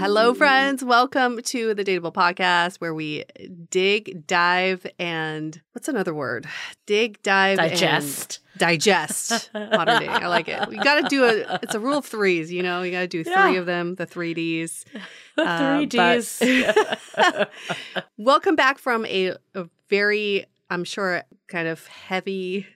Hello, friends. Welcome to the Dateable Podcast, where we dig, dive, and what's another word? Dig, dive, and digest, digest. Modern dating. I like it. We got to do a. It's a rule of threes. You know, you got to do three yeah. of them. The three Ds. The three Ds. Uh, welcome back from a, a very, I'm sure, kind of heavy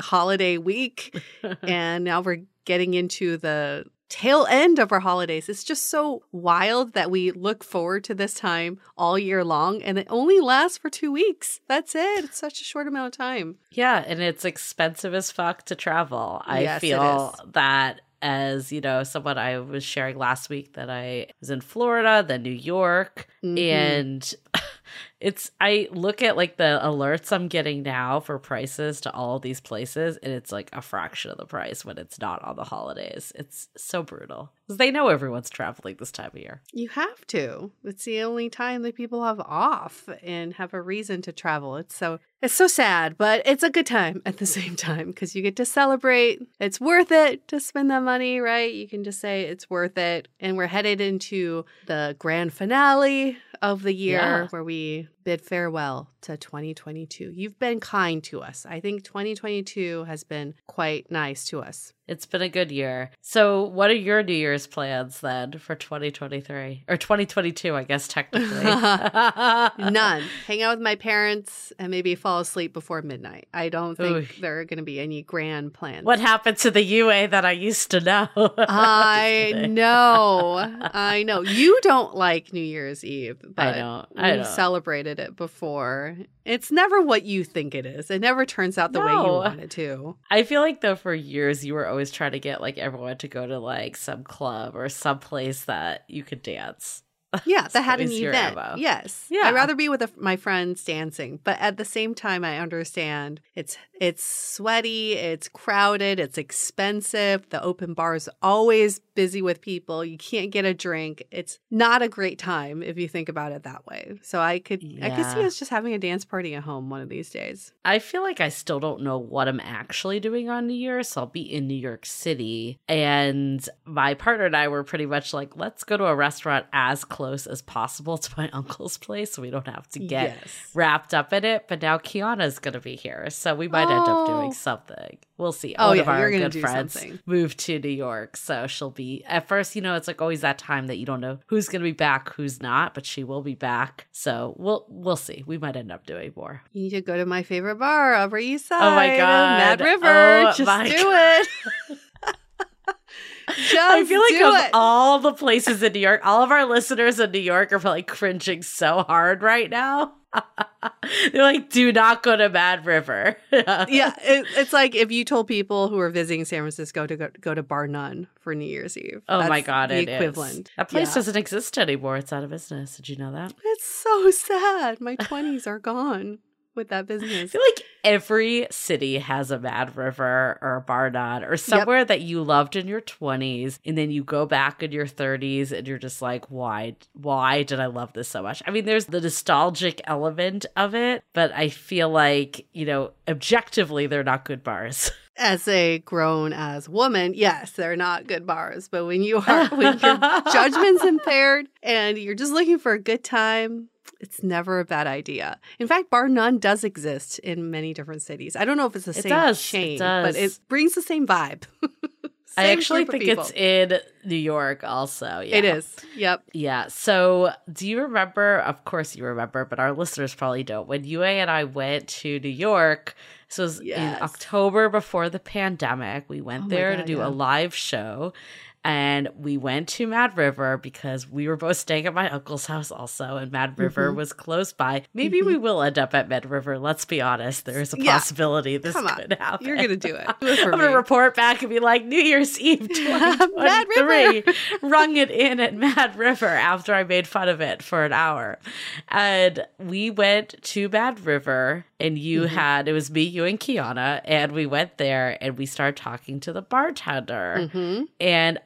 holiday week, and now we're getting into the tail end of our holidays. It's just so wild that we look forward to this time all year long and it only lasts for two weeks. That's it. It's such a short amount of time. Yeah, and it's expensive as fuck to travel. I yes, feel that as you know someone i was sharing last week that i was in florida then new york mm-hmm. and it's I look at like the alerts I'm getting now for prices to all these places and it's like a fraction of the price when it's not on the holidays. It's so brutal. Cuz they know everyone's traveling this time of year. You have to. It's the only time that people have off and have a reason to travel. It's so it's so sad, but it's a good time at the same time because you get to celebrate. It's worth it to spend that money, right? You can just say it's worth it. And we're headed into the grand finale of the year yeah. where we be bid farewell to 2022. You've been kind to us. I think 2022 has been quite nice to us. It's been a good year. So, what are your New Year's plans then for 2023 or 2022, I guess, technically? None. Hang out with my parents and maybe fall asleep before midnight. I don't think Ooh. there are going to be any grand plans. What happened to the Yue that I used to know? I know. I know. You don't like New Year's Eve, but I don't. I don't. celebrated it before. It's never what you think it is. It never turns out the no. way you want it to. I feel like though for years you were always trying to get like everyone to go to like some club or some place that you could dance. Yeah, that had an event. Yes. Yeah. I'd rather be with a, my friends dancing, but at the same time, I understand it's it's sweaty, it's crowded, it's expensive. The open bar is always busy with people. You can't get a drink. It's not a great time if you think about it that way. So I could yeah. I could see us just having a dance party at home one of these days. I feel like I still don't know what I'm actually doing on New Year's. So I'll be in New York City, and my partner and I were pretty much like, let's go to a restaurant as close as possible to my uncle's place so we don't have to get yes. wrapped up in it. But now Kiana's going to be here. So we might oh. end up doing oh. something. We'll see. Oh, One yeah, of our good friends something. moved to New York. So she'll be, at first, you know, it's like always that time that you don't know who's going to be back, who's not, but she will be back. So we'll, we'll see. We might end up doing more. You need to go to my favorite bar, Upper East Side. Oh my God. Mad oh River. Oh, Just do God. it. Just I feel like of it. all the places in New York, all of our listeners in New York are probably cringing so hard right now. They're like, do not go to Mad River. yeah, it, it's like if you told people who are visiting San Francisco to go, go to Bar None for New Year's Eve. Oh my god, the it is. equivalent. That place Yeah. doesn't exist anymore. It's out of business. Did you know that? It's so sad. My twenties are gone with that business. I feel like every city has a Mad River or a Bar None or somewhere that you loved in your 20s and then you go back in your 30s and you're just like why why did I love this so much? I mean there's the nostalgic element of it, but I feel like, you know, objectively they're not good bars. As a grown as woman, yes, they're not good bars. But when you are when your judgment's impaired and you're just looking for a good time, it's never a bad idea. In fact, Bar None does exist in many different cities. I don't know if it's the It same does, it chain, does. but it brings the same vibe. I actually think it's in New York also. Yeah. It is. Yep. Yeah. So, do you remember? Of course, you remember, but our listeners probably don't. When Yue and I went to New York, this was Yes. in October before the pandemic. We went Oh there to do yeah. a live show. And we went to Mad River because we were both staying at my uncle's house also, and Mad River Mhm. was close by. Maybe we will end up at Mad River. Let's be honest. There is a Yeah. possibility this Come on. could happen. You're gonna do it. Do it I'm me. gonna report back and be like, New Year's Eve Mad 2023, rung it in at Mad River after I made fun of it for an hour. And we went to Mad River, and you Mm-hmm. had, it was me, you, and Kiana, and we went there and we started talking to the bartender. Mhm. And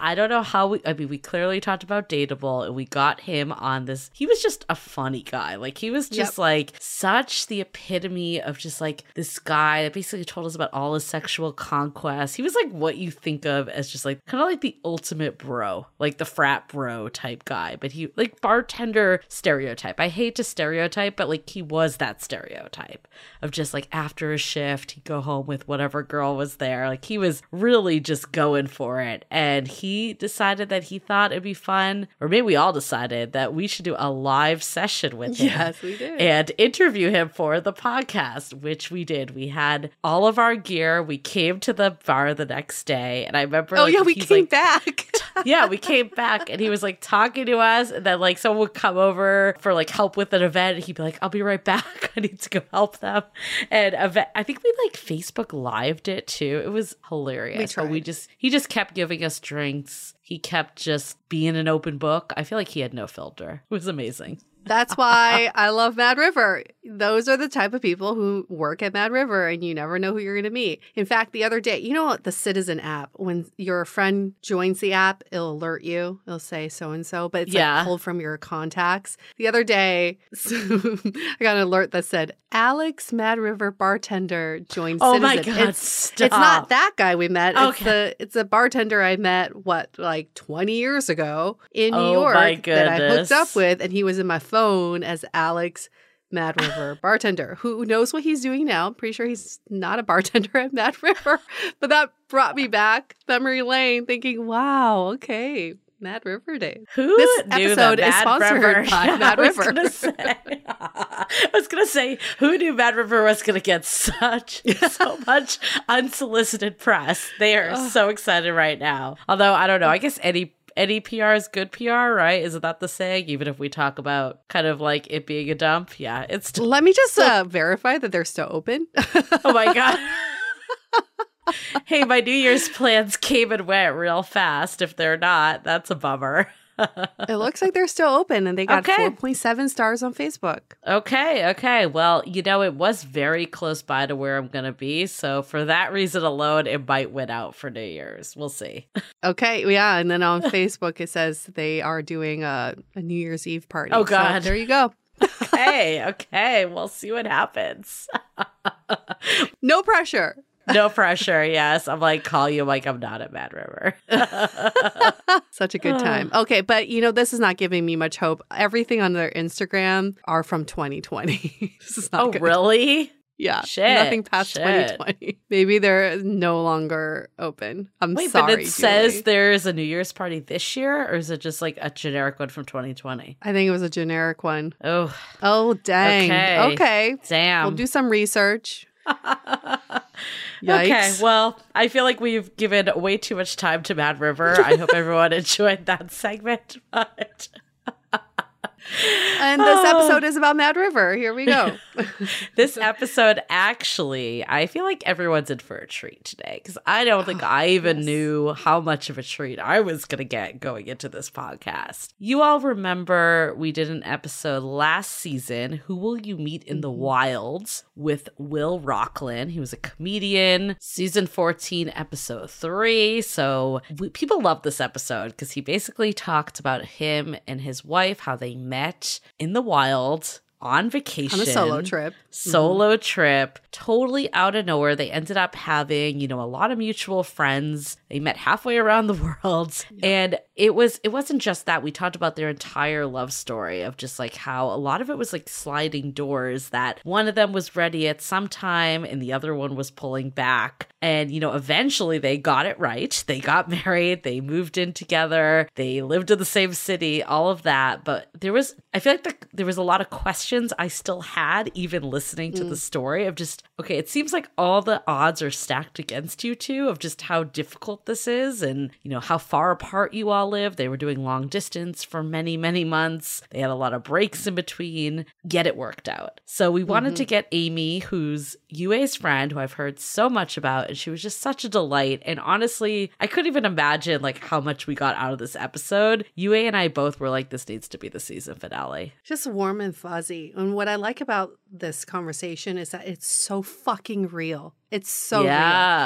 I don't know how we, I mean, we clearly talked about Dateable and we got him on this. He was just a funny guy. Like, he was just Yep. like such the epitome of just like this guy that basically told us about all his sexual conquests. He was like what you think of as just like kind of like the ultimate bro, like the frat bro type guy, but he like bartender stereotype. I hate to stereotype, but like he was that stereotype of just like after a shift, he'd go home with whatever girl was there. Like he was really just going for it. And he decided that he thought it'd be fun, or maybe we all decided that we should do a live session with him Yes, we did. and interview him for the podcast, which we did. We had all of our gear. We came to the bar the next day, and I remember. oh like, yeah, we came like, back. yeah, we came back and he was like talking to us, and then like someone would come over for like help with an event, and he'd be like, "I'll be right back. I need to go help them." And event, I think we like Facebook lived it too. It was hilarious. But we just he just kept giving us drinks. He kept just being an open book. I feel like he had no filter. It was amazing. That's why I love Mad River. Those are the type of people who work at Mad River and you never know who you're going to meet. In fact, the other day, you know what? The Citizen app, when your friend joins the app, it'll alert you. It'll say so and so, but it's Yeah. like pulled from your contacts. The other day, I got an alert that said, Alex Mad River bartender joined Oh Citizen. my god! It's, stop. it's not that guy we met. It's Okay. the it's a bartender I met what like 20 years ago in New Oh York my that I hooked up with and he was in my phone as Alex Mad River bartender. Who knows what he's doing now? I'm pretty sure he's not a bartender at Mad River. But that brought me back memory lane thinking, "Wow, okay, Mad River Day. Who This knew episode is sponsored River- by Yeah, Mad I River. gonna say, I was gonna say, who knew Mad River was gonna get such so much unsolicited press? They are so excited right now. Although I don't know, I guess any any PR is good PR, right? Isn't that the saying? Even if we talk about kind of like it being a dump, yeah, it's still. Let me just uh, verify that they're still open. Oh my god. hey, my New Year's plans came and went real fast. If they're not, that's a bummer. It looks like they're still open and they got Okay. 4.7 stars on Facebook. Okay, okay. Well, you know, it was very close by to where I'm going to be. So, for that reason alone, it might win out for New Year's. We'll see. Okay, yeah, and then on Facebook it says they are doing a, a New Year's Eve party. Oh, So God. there you go. Okay, okay. We'll see what happens. No pressure. No pressure. Yes. I'm like, call you like I'm not at Mad River. Such a good time. Okay, but you know this is not giving me much hope. Everything on their Instagram are from 2020. this is not oh, good. really? Yeah, Shit, nothing past shit. 2020. Maybe they're no longer open. I'm Wait, sorry. but it says there's a New Year's party this year, or is it just like a generic one from 2020? I think it was a generic one. Oh, Oh dang. Okay. Okay, damn. we'll do some research. Okay, well, I feel like we've given way too much time to Mad River. I hope everyone enjoyed that segment. But and this oh. episode is about Mad River. Here we go. this episode actually, I feel like everyone's in for a treat today because I don't think I even yes. knew how much of a treat I was going to get going into this podcast. You all remember we did an episode last season, Who Will You Meet in the mm-hmm. Wilds, with Will Rockland. He was a comedian, season 14, episode 3. So we, people love this episode because he basically talked about him and his wife, how they met in the wild on vacation On a solo trip. solo mm-hmm. trip totally out of nowhere. They ended up having you know a lot of mutual friends. They met halfway around the world. And it was it wasn't just that. We talked about their entire love story of just like how a lot of it was like sliding doors that one of them was ready at some time and the other one was pulling back. And you know eventually they got it right. They got married. They moved in together. They lived in the same city all of that. But there was i feel like the, there was a lot of questions I still had even listening to the mm. story of just okay it seems like all the odds are stacked against you two of just how difficult this is and you know how far apart you all live. They were doing long distance for many many months. They had a lot of breaks in between. Yet it worked out. So we wanted to mm-hmm. get amy who's Yue's friend who I've heard so much about and she was just such a delight and honestly I couldn't even imagine like how much we got out of this episode Yue and I both were like this needs to be the season finale Just warm and fuzzy. And what I like about this conversation is that it's so fucking real. It's so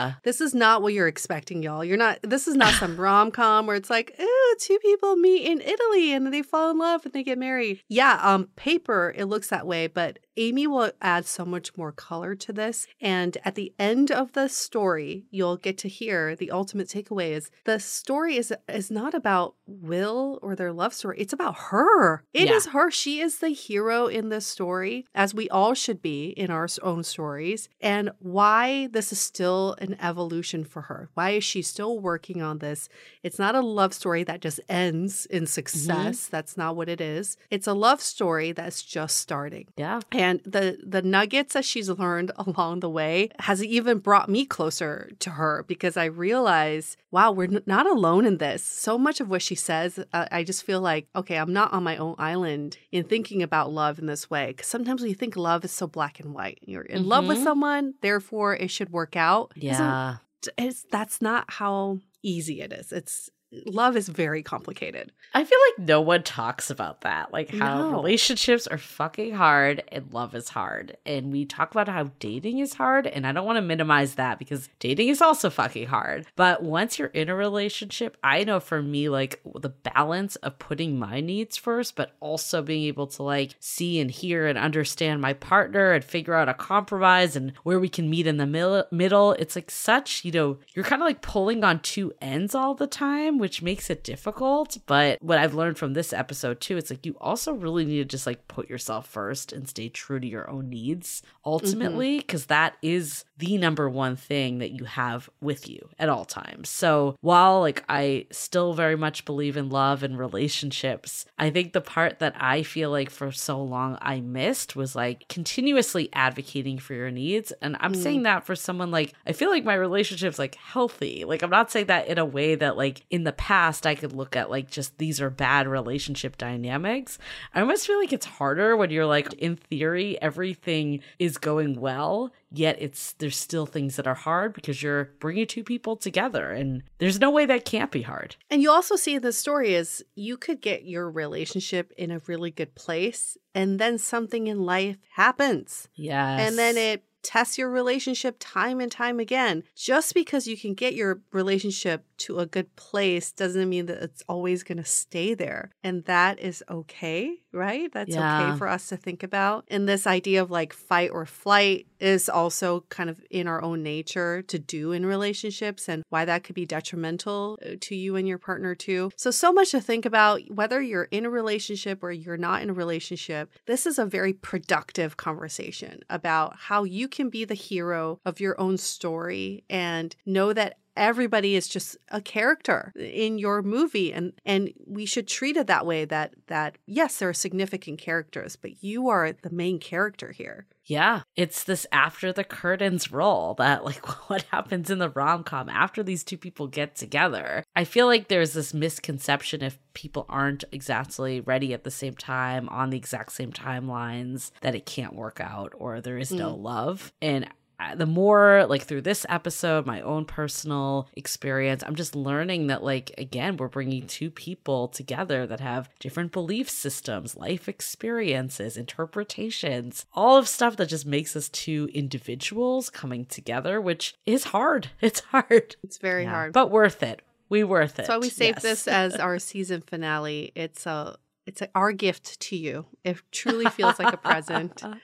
real. This is not what you're expecting, y'all. You're not. This is not some rom com where it's like, ooh, two people meet in Italy and they fall in love and they get married. Yeah, on paper it looks that way, but Amy will add so much more color to this. And at the end of the story, you'll get to hear the ultimate takeaway is the story is is not about Will or their love story. It's about her. It is Yeah. her. She is the hero in this story, as we all should be in our own stories. And why this is still an evolution for her. Why is she still working on this? It's not a love story that just ends in mm-hmm. success. That's not what it is. It's a love story that's just starting. yeah And the the nuggets that she's learned along the way has even brought me closer to her because I realize, wow, we're n- not alone in this. So much of what she says, uh, I just feel like, okay, I'm not on my own island in thinking about love in this way. Because sometimes we think love is so black and white. You're in love with Mhm. someone, therefore it should work out. Yeah it's that's not how easy it is. It's love is very complicated. I feel like no one talks about that. Like how No. relationships are fucking hard and love is hard. And we talk about how dating is hard. And I don't want to minimize that because dating is also fucking hard. But once you're in a relationship, I know for me, like the balance of putting my needs first, but also being able to like see and hear and understand my partner and figure out a compromise and where we can meet in the middle. It's like such, you know, you're kind of like pulling on two ends all the time, which makes it difficult. But what I've learned from this episode too, it's like you also really need to just like put yourself first and stay true to your own needs mm-hmm. ultimately, because that is the number one thing that you have with you at all times. So while like I still very much believe in love and relationships, I think the part that I feel like for so long I missed was like continuously advocating for your needs. And I'm mm. saying that for someone like I feel like my relationship's like healthy. Like I'm not saying that in a way that like in the past I could look at like just these are bad relationship dynamics. I almost feel like it's harder when you're like in theory everything is going well yet it's there's still things that are hard because you're bringing two people together and there's no way that can't be hard And you also see in the story is you could get your relationship in a really good place and then something in life happens. yes And then it tests your relationship time and time again. Just because you can get your relationship to a good place doesn't mean that it's always going to stay there. And that is okay, right? That's Yeah. okay for us to think about. And this idea of like fight or flight is also kind of in our own nature to do in relationships and why that could be detrimental uh, to you and your partner too. So, so much to think about whether you're in a relationship or you're not in a relationship. This is a very productive conversation about how you can be the hero of your own story and know that everybody is just a character in your movie and and we should treat it that way that that yes there are significant characters but you are the main character here yeah, it's this after the curtains roll that, like, what happens in the rom com after these two people get together. I feel like there's this misconception if people aren't exactly ready at the same time on the exact same timelines that it can't work out or there is no mm. love. And Uh, the more like through this episode my own personal experience i'm just learning that like again we're bringing two people together that have different belief systems life experiences interpretations all of stuff that just makes us two individuals coming together which is hard. It's hard. It's very yeah. hard. But worth it. We worth it. so we saved yes. this as our season finale. It's a it's a, our gift to you. It truly feels like a present.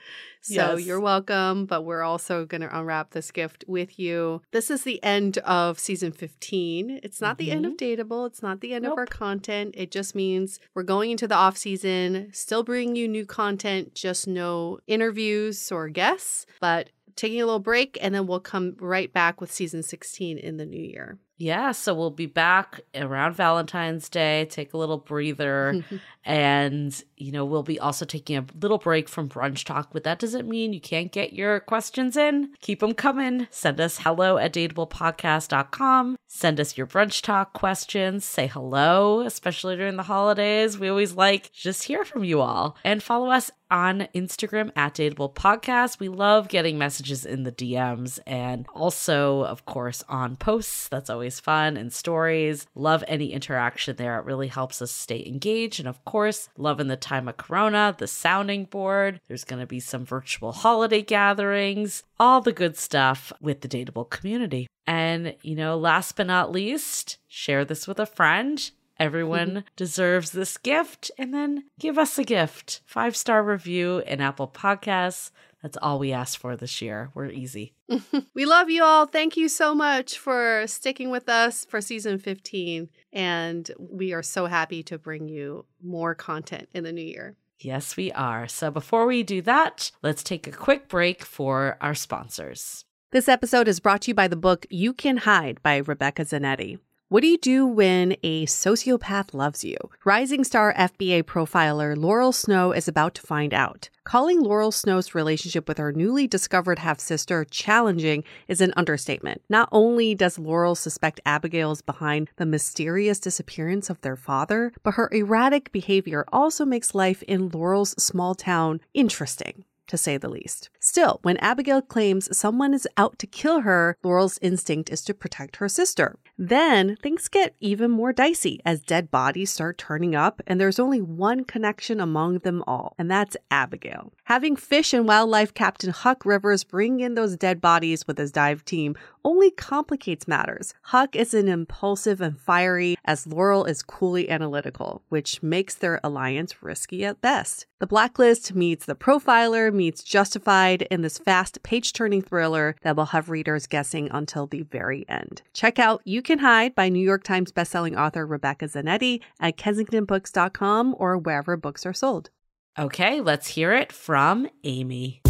So yes. you're welcome, but we're also going to unwrap this gift with you. This is the end of season 15. It's not mm-hmm. the end of mm-hmm. Dateable. It's not the end nope. of our content. It just means we're going into the off season, still bringing you new content, just no interviews or guests, but taking a little break and then we'll come right back with season 16 in the new year. Yeah, so we'll be back around Valentine's Day, take a little breather, and you know, we'll be also taking a little break from brunch talk, but that doesn't mean you can't get your questions in. Keep them coming. Send us hello at dateablepodcast.com. Send us your brunch talk questions. Say hello, especially during the holidays. We always like just hear from you all. And follow us on Instagram at Dateable Podcast. We love getting messages in the DMs and also, of course, on posts. That's always fun and stories. Love any interaction there. It really helps us stay engaged. And of course, love in the time of Corona, the sounding board. There's going to be some virtual holiday gatherings, all the good stuff with the Dateable community. And, you know, last but not least, share this with a friend. Everyone deserves this gift. And then give us a gift. Five star review in Apple Podcasts. That's all we asked for this year. We're easy. we love you all. Thank you so much for sticking with us for season 15. And we are so happy to bring you more content in the new year. Yes, we are. So before we do that, let's take a quick break for our sponsors. This episode is brought to you by the book You Can Hide by Rebecca Zanetti. What do you do when a sociopath loves you? Rising star FBI profiler Laurel Snow is about to find out. Calling Laurel Snow's relationship with her newly discovered half sister challenging is an understatement. Not only does Laurel suspect Abigail's behind the mysterious disappearance of their father, but her erratic behavior also makes life in Laurel's small town interesting to say the least. Still, when Abigail claims someone is out to kill her, Laurel's instinct is to protect her sister. Then things get even more dicey as dead bodies start turning up, and there's only one connection among them all, and that's Abigail. Having fish and wildlife captain Huck Rivers bring in those dead bodies with his dive team only complicates matters. Huck is an impulsive and fiery, as Laurel is coolly analytical, which makes their alliance risky at best. The Blacklist meets The Profiler meets Justified in this fast page turning thriller that will have readers guessing until the very end. Check out You Can Hide by New York Times bestselling author Rebecca Zanetti at kensingtonbooks.com or wherever books are sold. Okay, let's hear it from Amy.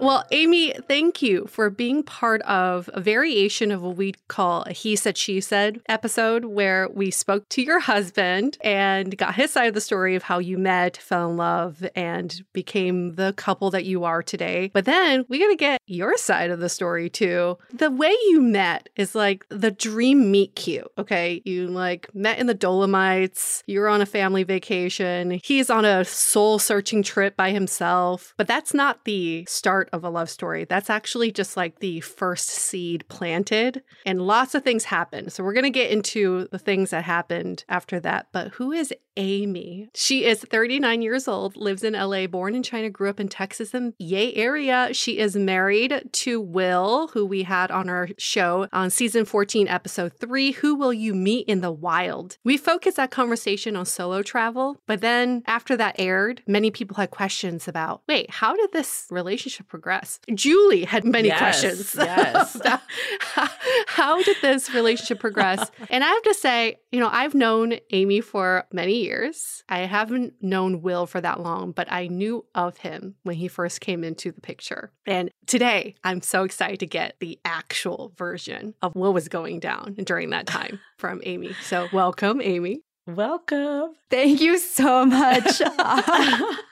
Well, Amy, thank you for being part of a variation of what we call a he said, she said episode where we spoke to your husband and got his side of the story of how you met, fell in love, and became the couple that you are today. But then we got to get your side of the story too. The way you met is like the dream meet cute. Okay. You like met in the Dolomites, you're on a family vacation, he's on a soul searching trip by himself. But that's not the start of a love story. That's actually just like the first seed planted, and lots of things happen. So we're going to get into the things that happened after that. But who is Amy? She is 39 years old, lives in LA, born in China, grew up in Texas and Yay area. She is married to Will, who we had on our show on season 14, episode 3, Who Will You Meet in the Wild? We focused that conversation on solo travel, but then after that aired, many people had questions about wait, how did this relationship progress. Julie had many Yes, questions. yes. about how, how did this relationship progress? and I have to say, you know, I've known Amy for many years. I haven't known Will for that long, but I knew of him when he first came into the picture. And today, I'm so excited to get the actual version of what was going down during that time from Amy. So, welcome, Amy. Welcome. Thank you so much.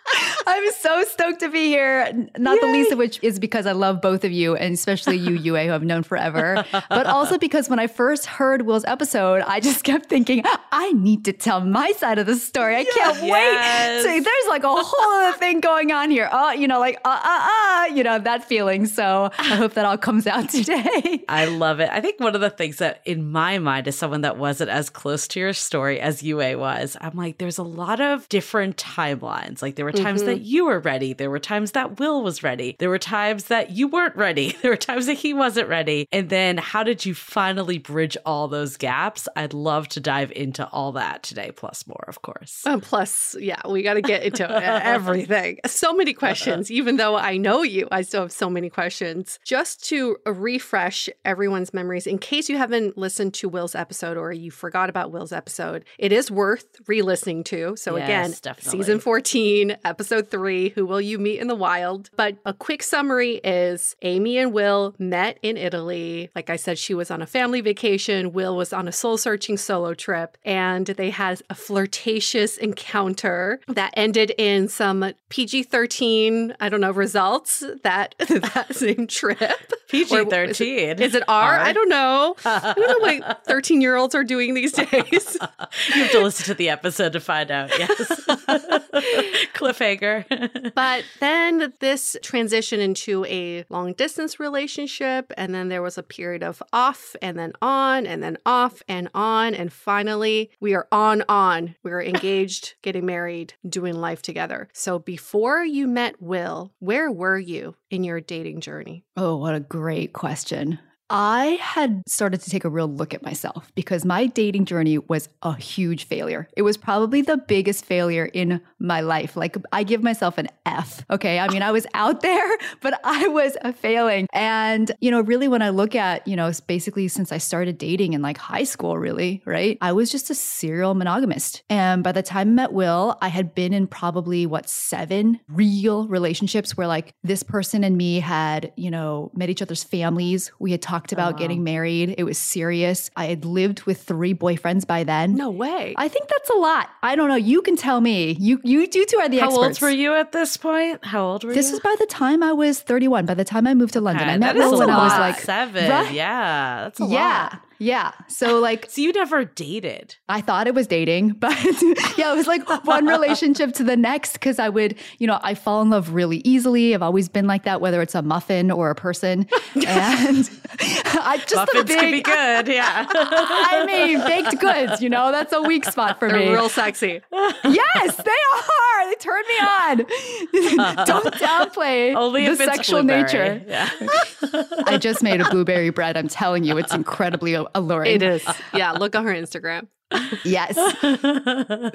I'm so stoked to be here. Not the least of which is because I love both of you, and especially you, Yue, who I've known forever. But also because when I first heard Will's episode, I just kept thinking, I need to tell my side of the story. I can't Yes. wait. So there's like a whole other thing going on here. Oh, you know, like uh uh uh, you know, that feeling. So I hope that all comes out today. I love it. I think one of the things that in my mind as someone that wasn't as close to your story as Yue was, I'm like, there's a lot of different timelines. Like there were times that you were ready. There were times that Will was ready. There were times that you weren't ready. There were times that he wasn't ready. And then how did you finally bridge all those gaps? I'd love to dive into all that today, plus more, of course. And plus, yeah, we got to get into everything. So many questions. Even though I know you, I still have so many questions. Just to refresh everyone's memories, in case you haven't listened to Will's episode or you forgot about Will's episode, it is worth re listening to. So, Yes, again, definitely. season 14, episode three Who Will You Meet in the Wild? But a quick summary is Amy and Will met in Italy. Like I said, she was on a family vacation, Will was on a soul searching solo trip, and they had a flirtatious encounter that ended in some PG 13, I don't know, results that that same trip. PG Or is it- 13. Is it R? R? I don't know. I don't know what 13 year olds are doing these days. you have to listen to the episode to find out. Yes. Cliffhanger. But then this transition into a long distance relationship. And then there was a period of off and then on and then off and on. And finally, we are on, on. We are engaged, getting married, doing life together. So before you met Will, where were you in your dating journey? Oh, what a great question. I had started to take a real look at myself because my dating journey was a huge failure. It was probably the biggest failure in my life. Like, I give myself an F. Okay. I mean, I was out there, but I was failing. And, you know, really, when I look at, you know, basically since I started dating in like high school, really, right? I was just a serial monogamist. And by the time I met Will, I had been in probably what, seven real relationships where like this person and me had, you know, met each other's families. We had talked about wow. getting married. It was serious. I had lived with three boyfriends by then. No way. I think that's a lot. I don't know. You can tell me. You you you two are the How experts. old were you at this point? How old were you? This you? is by the time I was 31. By the time I moved to London, Okay, I met Will when I was like seven. Right? Yeah, that's a yeah, lot. Yeah. So like So you never dated. I thought it was dating, but yeah, it was like one relationship to the next because I would, you know, I fall in love really easily. I've always been like that, whether it's a muffin or a person. And I just a Muffins big, can be good. Yeah. I mean, baked goods, you know, that's a weak spot for They're me. real sexy. yes, they are. They turn me on. Don't downplay Only the sexual blueberry. nature. Yeah. I just made a blueberry bread. I'm telling you, it's incredibly alluring. It is. Yeah, look on her Instagram. Yes.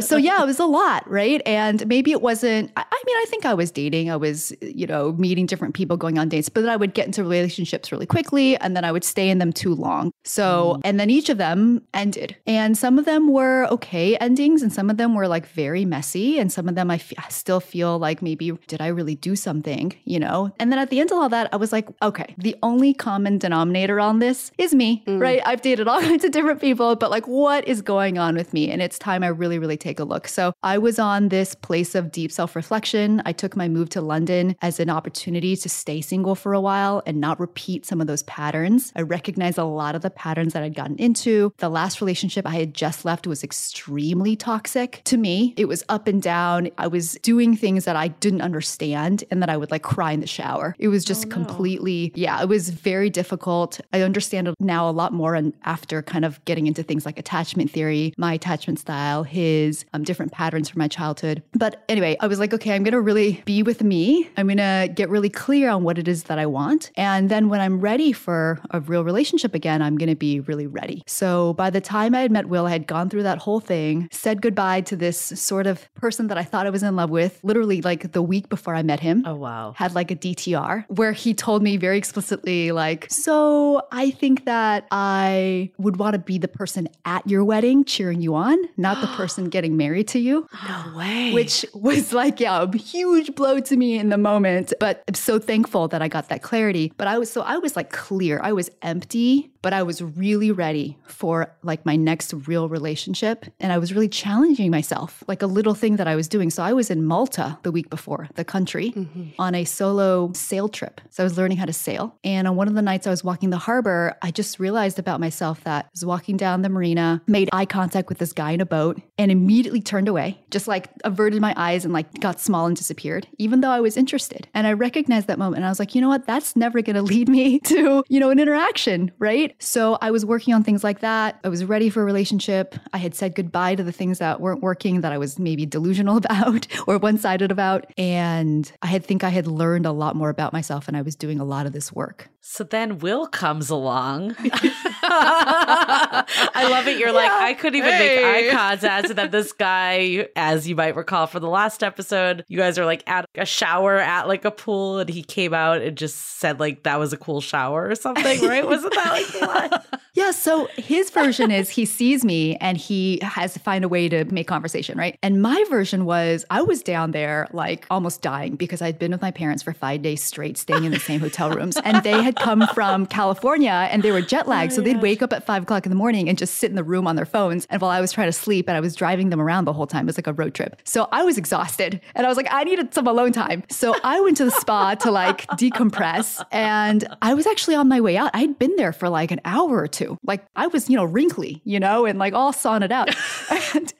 so yeah, it was a lot, right? And maybe it wasn't. I, I mean, I think I was dating. I was, you know, meeting different people, going on dates, but then I would get into relationships really quickly, and then I would stay in them too long. So, mm-hmm. and then each of them ended, and some of them were okay endings, and some of them were like very messy, and some of them I f- I still feel like maybe did I really do something, you know? And then at the end of all that, I was like, okay, the only common denominator on this is me, mm. right? I've dated all kinds of different people, but like, what is going on with me? And it's time I really, really take a look. So I was on this place of deep self reflection. I took my move to London as an opportunity to stay single for a while and not repeat some of those patterns. I recognized a lot of the patterns that I'd gotten into. The last relationship I had just left was extremely toxic to me. It was up and down. I was doing things that I didn't understand and that I would like cry in the shower. It was just oh, completely, yeah, it was very difficult. I understand now a lot more and after kind of getting into things like attachment theory, my attachment style, his um, different patterns from my childhood. But anyway, I was like, okay, I'm going to really be with me. I'm going to get really clear on what it is that I want. And then when I'm ready for a real relationship again, I'm going to be really ready. So by the time I had met Will, I had gone through that whole thing, said goodbye to this sort of person that I thought I was in love with, literally like the week before I met him. Oh, wow. Had like a DTR where he told me very explicitly, like, so I think that I would want to be the person at your wedding cheering you on, not the person getting married to you. No way. Which was like, yeah, a huge blow to me in the moment. But I'm so thankful that I got that clarity. But I was so I was like clear. I was empty, but I was really ready for like my next real relationship. And I was really challenging myself, like a little thing that I was doing. So I was in Malta the week before, the country, mm-hmm. on a solo sail trip. So I was learning how to sail. And on one of the nights I was walking the harbor, I just realized about myself that I was walking down the marina, made eye contact with this guy in a boat, and immediately turned away, just like averted my eyes and like got small and disappeared, even though I was interested. And I recognized that moment. And I was like, you know what? That's never going to lead me to, you know, an interaction, right? So I was working on things like that. I was ready for a relationship. I had said goodbye to the things that weren't working that I was maybe delusional about or one sided about. And I had think I had learned a lot more about myself and I was doing a lot of this work. So then Will comes along. I love it. You're like, I couldn't even Hey. make eye contact. And then this guy, as you might recall from the last episode, you guys are like at a shower at like a pool, and he came out and just said like that was a cool shower or something, right? Wasn't that like the? Yeah, so his version is he sees me and he has to find a way to make conversation, right? And my version was I was down there like almost dying because I'd been with my parents for five days straight, staying in the same hotel rooms. And they had come from California and they were jet lagged. Oh, so they'd wake up at five o'clock in the morning and just sit in the room on their phones. And while I was trying to sleep and I was driving them around the whole time, it was like a road trip. So I was exhausted and I was like, I needed some alone time. So I went to the spa to like decompress. And I was actually on my way out. I'd been there for like an hour or two. Like I was, you know, wrinkly, you know, and like all saunted out. and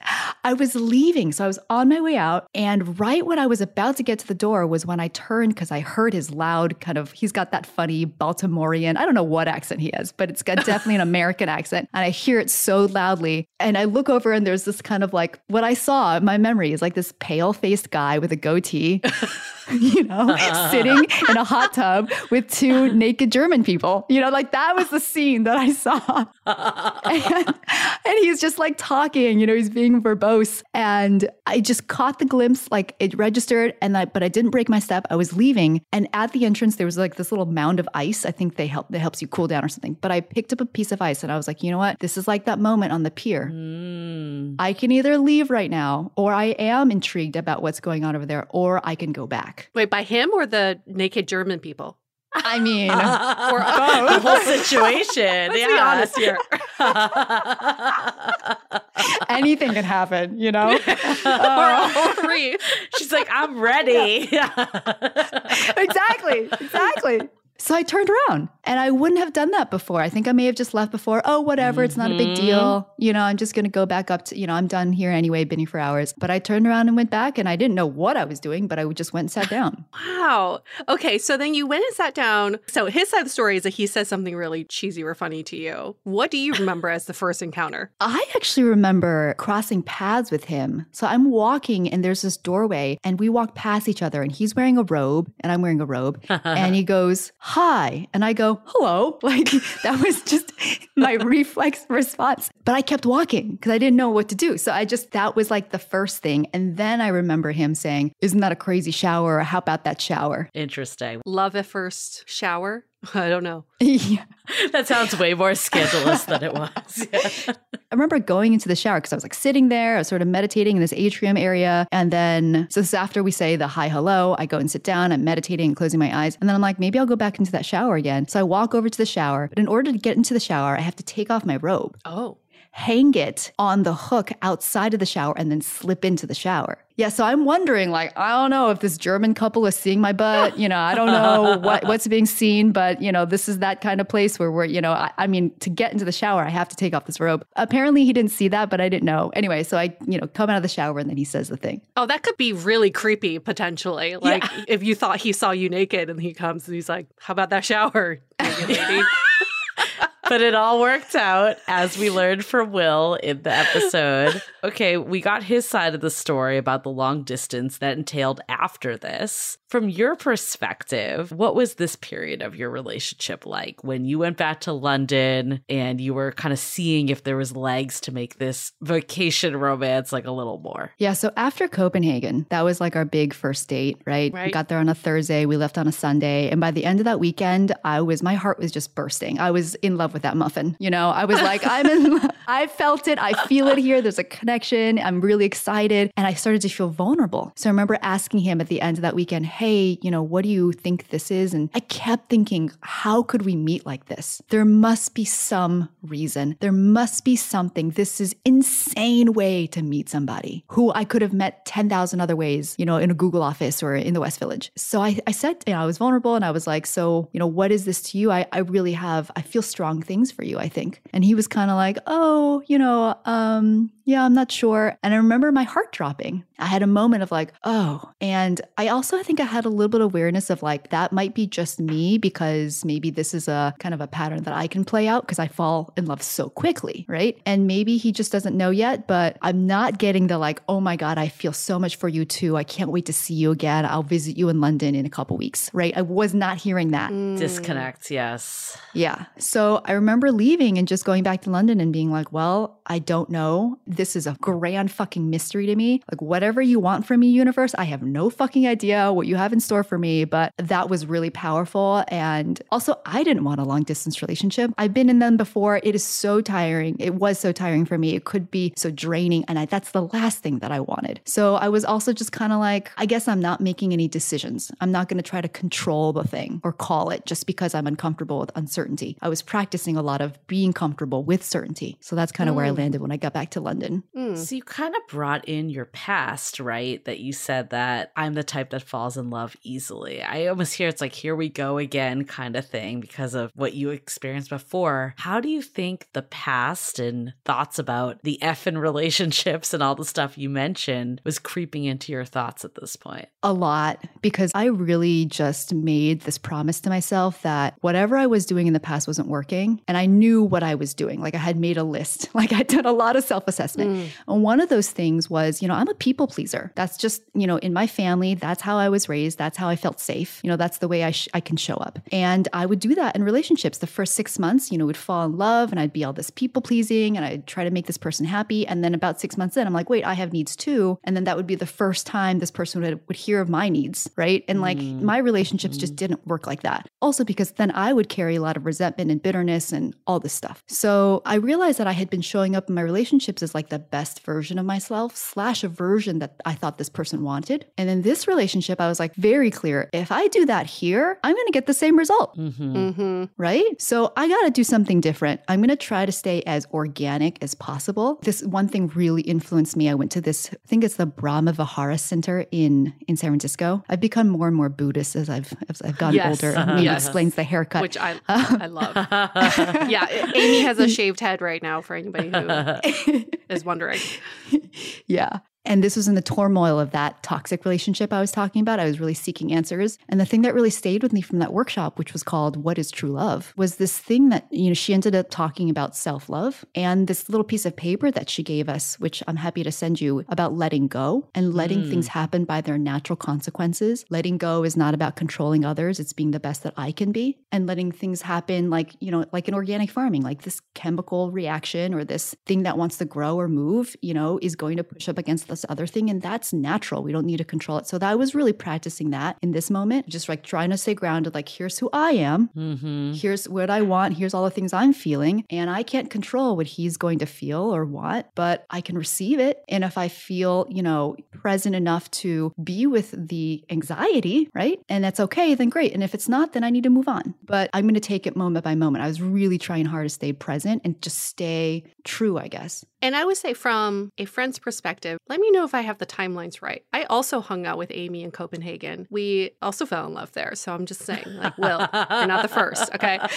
I was leaving. So I was on my way out. And right when I was about to get to the door was when I turned because I heard his loud kind of, he's got that funny Baltimorean, I don't know what accent he has, but it's got definitely an American accent. And I hear it so loudly. And I look over and there's this kind of like, what I saw in my memory is like this pale faced guy with a goatee. you know, sitting in a hot tub with two naked German people. You know, like that was the scene that I saw. and, and he's just like talking, you know, he's being verbose. And I just caught the glimpse, like it registered, and I, but I didn't break my step. I was leaving. And at the entrance, there was like this little mound of ice. I think they help that helps you cool down or something. But I picked up a piece of ice and I was like, you know what? This is like that moment on the pier. Mm. I can either leave right now, or I am intrigued about what's going on over there, or I can go back. Wait, by him or the naked German people? I mean, or the whole situation. Let's yeah. be honest here. anything can happen, you know? or all three. She's like, I'm ready. Yeah. exactly, exactly. So I turned around and I wouldn't have done that before. I think I may have just left before. Oh, whatever. It's not a big mm-hmm. deal. You know, I'm just going to go back up to, you know, I'm done here anyway, been here for hours. But I turned around and went back and I didn't know what I was doing, but I just went and sat down. Wow. Okay, so then you went and sat down. So his side of the story is that he says something really cheesy or funny to you. What do you remember as the first encounter? I actually remember crossing paths with him. So I'm walking and there's this doorway and we walk past each other and he's wearing a robe and I'm wearing a robe and he goes, "Hi." And I go, "Hello." Like that was just my reflex response. But I kept walking because I didn't know what to do. So I just that was like the first thing. And then I remember him saying, "Isn't that a crazy shower? Or how about that shower?" Interesting. Love at first shower? I don't know. yeah. That sounds way more scandalous than it was. Yeah. I remember going into the shower because I was like sitting there, I was sort of meditating in this atrium area. And then, so this is after we say the hi, hello, I go and sit down, I'm meditating and closing my eyes. And then I'm like, maybe I'll go back into that shower again. So I walk over to the shower. But in order to get into the shower, I have to take off my robe, Oh. hang it on the hook outside of the shower, and then slip into the shower. Yeah, so I'm wondering, like, I don't know if this German couple is seeing my butt. You know, I don't know what, what's being seen, but you know, this is that kind of place where we're, you know, I, I mean, to get into the shower, I have to take off this robe. Apparently, he didn't see that, but I didn't know. Anyway, so I, you know, come out of the shower and then he says the thing. Oh, that could be really creepy potentially. Like if you thought he saw you naked and he comes and he's like, How about that shower? naked lady?" But it all worked out as we learned from Will in the episode. Okay, we got his side of the story about the long distance that entailed after this. From your perspective, what was this period of your relationship like when you went back to London and you were kind of seeing if there was legs to make this vacation romance like a little more? Yeah, so after Copenhagen, that was like our big first date, right? Right. We got there on a Thursday, we left on a Sunday, and by the end of that weekend, I was my heart was just bursting. I was in love with that muffin. You know, I was like, I'm in love. I felt it. I feel it here. There's a connection. I'm really excited. And I started to feel vulnerable. So I remember asking him at the end of that weekend, Hey, you know, what do you think this is? And I kept thinking, how could we meet like this? There must be some reason. There must be something. This is insane way to meet somebody who I could have met 10,000 other ways, you know, in a Google office or in the West Village. So I, I said, you know, I was vulnerable and I was like, so, you know, what is this to you? I, I really have, I feel strong things for you, I think. And he was kind of like, oh, you know, um, yeah, I'm not sure. And I remember my heart dropping. I had a moment of like, oh. And I also think I had a little bit of awareness of like, that might be just me because maybe this is a kind of a pattern that I can play out because I fall in love so quickly, right? And maybe he just doesn't know yet, but I'm not getting the like, oh my God, I feel so much for you too. I can't wait to see you again. I'll visit you in London in a couple weeks, right? I was not hearing that. Mm. Disconnect, yes. Yeah. So I remember leaving and just going back to London and being like, well, I don't know. This is a grand fucking mystery to me. Like, whatever you want from me, universe, I have no fucking idea what you have in store for me. But that was really powerful. And also, I didn't want a long distance relationship. I've been in them before. It is so tiring. It was so tiring for me. It could be so draining. And I, that's the last thing that I wanted. So I was also just kind of like, I guess I'm not making any decisions. I'm not going to try to control the thing or call it just because I'm uncomfortable with uncertainty. I was practicing a lot of being comfortable with certainty. So that's kind of where I mm. Landed when I got back to London. Hmm. So you kind of brought in your past, right? That you said that I'm the type that falls in love easily. I almost hear it's like, here we go again kind of thing because of what you experienced before. How do you think the past and thoughts about the F in relationships and all the stuff you mentioned was creeping into your thoughts at this point? A lot because I really just made this promise to myself that whatever I was doing in the past wasn't working. And I knew what I was doing. Like I had made a list, like I'd done a lot of self assessment. Mm. And one of those things was, you know, I'm a people pleaser. That's just, you know, in my family, that's how I was raised. That's how I felt safe. You know, that's the way I, sh- I can show up. And I would do that in relationships. The first six months, you know, would fall in love and I'd be all this people pleasing and I'd try to make this person happy. And then about six months in, I'm like, wait, I have needs too. And then that would be the first time this person would, would hear of my needs, right? And like mm. my relationships just mm. didn't work like that. Also, because then I would carry a lot of resentment and bitterness and all this stuff. So I realized that I had been showing up in my relationships as like the best version of myself, slash a version that I thought this person wanted. And in this relationship, I was like very clear if I do that here, I'm going to get the same result Mm-hmm. right? So I got to do something different. I'm going to try to stay as organic as possible. This one thing really influenced me. I went to this, I think it's the Brahma Vihara Center in in San Francisco. I've become more and more Buddhist as I've as I've gotten Yes. older. Maybe Yes. explains the haircut. Which I I love. yeah, Amy has a shaved head right now for anybody who is wondering. Yeah. And this was in the turmoil of that toxic relationship I was talking about. I was really seeking answers. And the thing that really stayed with me from that workshop, which was called What is True Love, was this thing that, you know, she ended up talking about self love and this little piece of paper that she gave us, which I'm happy to send you about letting go and letting hmm. things happen by their natural consequences. Letting go is not about controlling others, it's being the best that I can be. And letting things happen like, you know, like in organic farming, like this chemical reaction or this thing that wants to grow or move, you know, is going to push up against this other thing. And that's natural. We don't need to control it. So that I was really practicing that in this moment, just like trying to stay grounded, like, here's who I am. Mm-hmm. Here's what I want. Here's all the things I'm feeling. And I can't control what he's going to feel or want, but I can receive it. And if I feel, you know, present enough to be with the anxiety, right? And that's okay, then great. And if it's not, then I need to move on. But I'm going to take it moment by moment. I was really trying hard to stay present and just stay true, I guess. And I would say, from a friend's perspective, let me know if I have the timelines right. I also hung out with Amy in Copenhagen. We also fell in love there. So I'm just saying, like, Will, you're not the first, okay?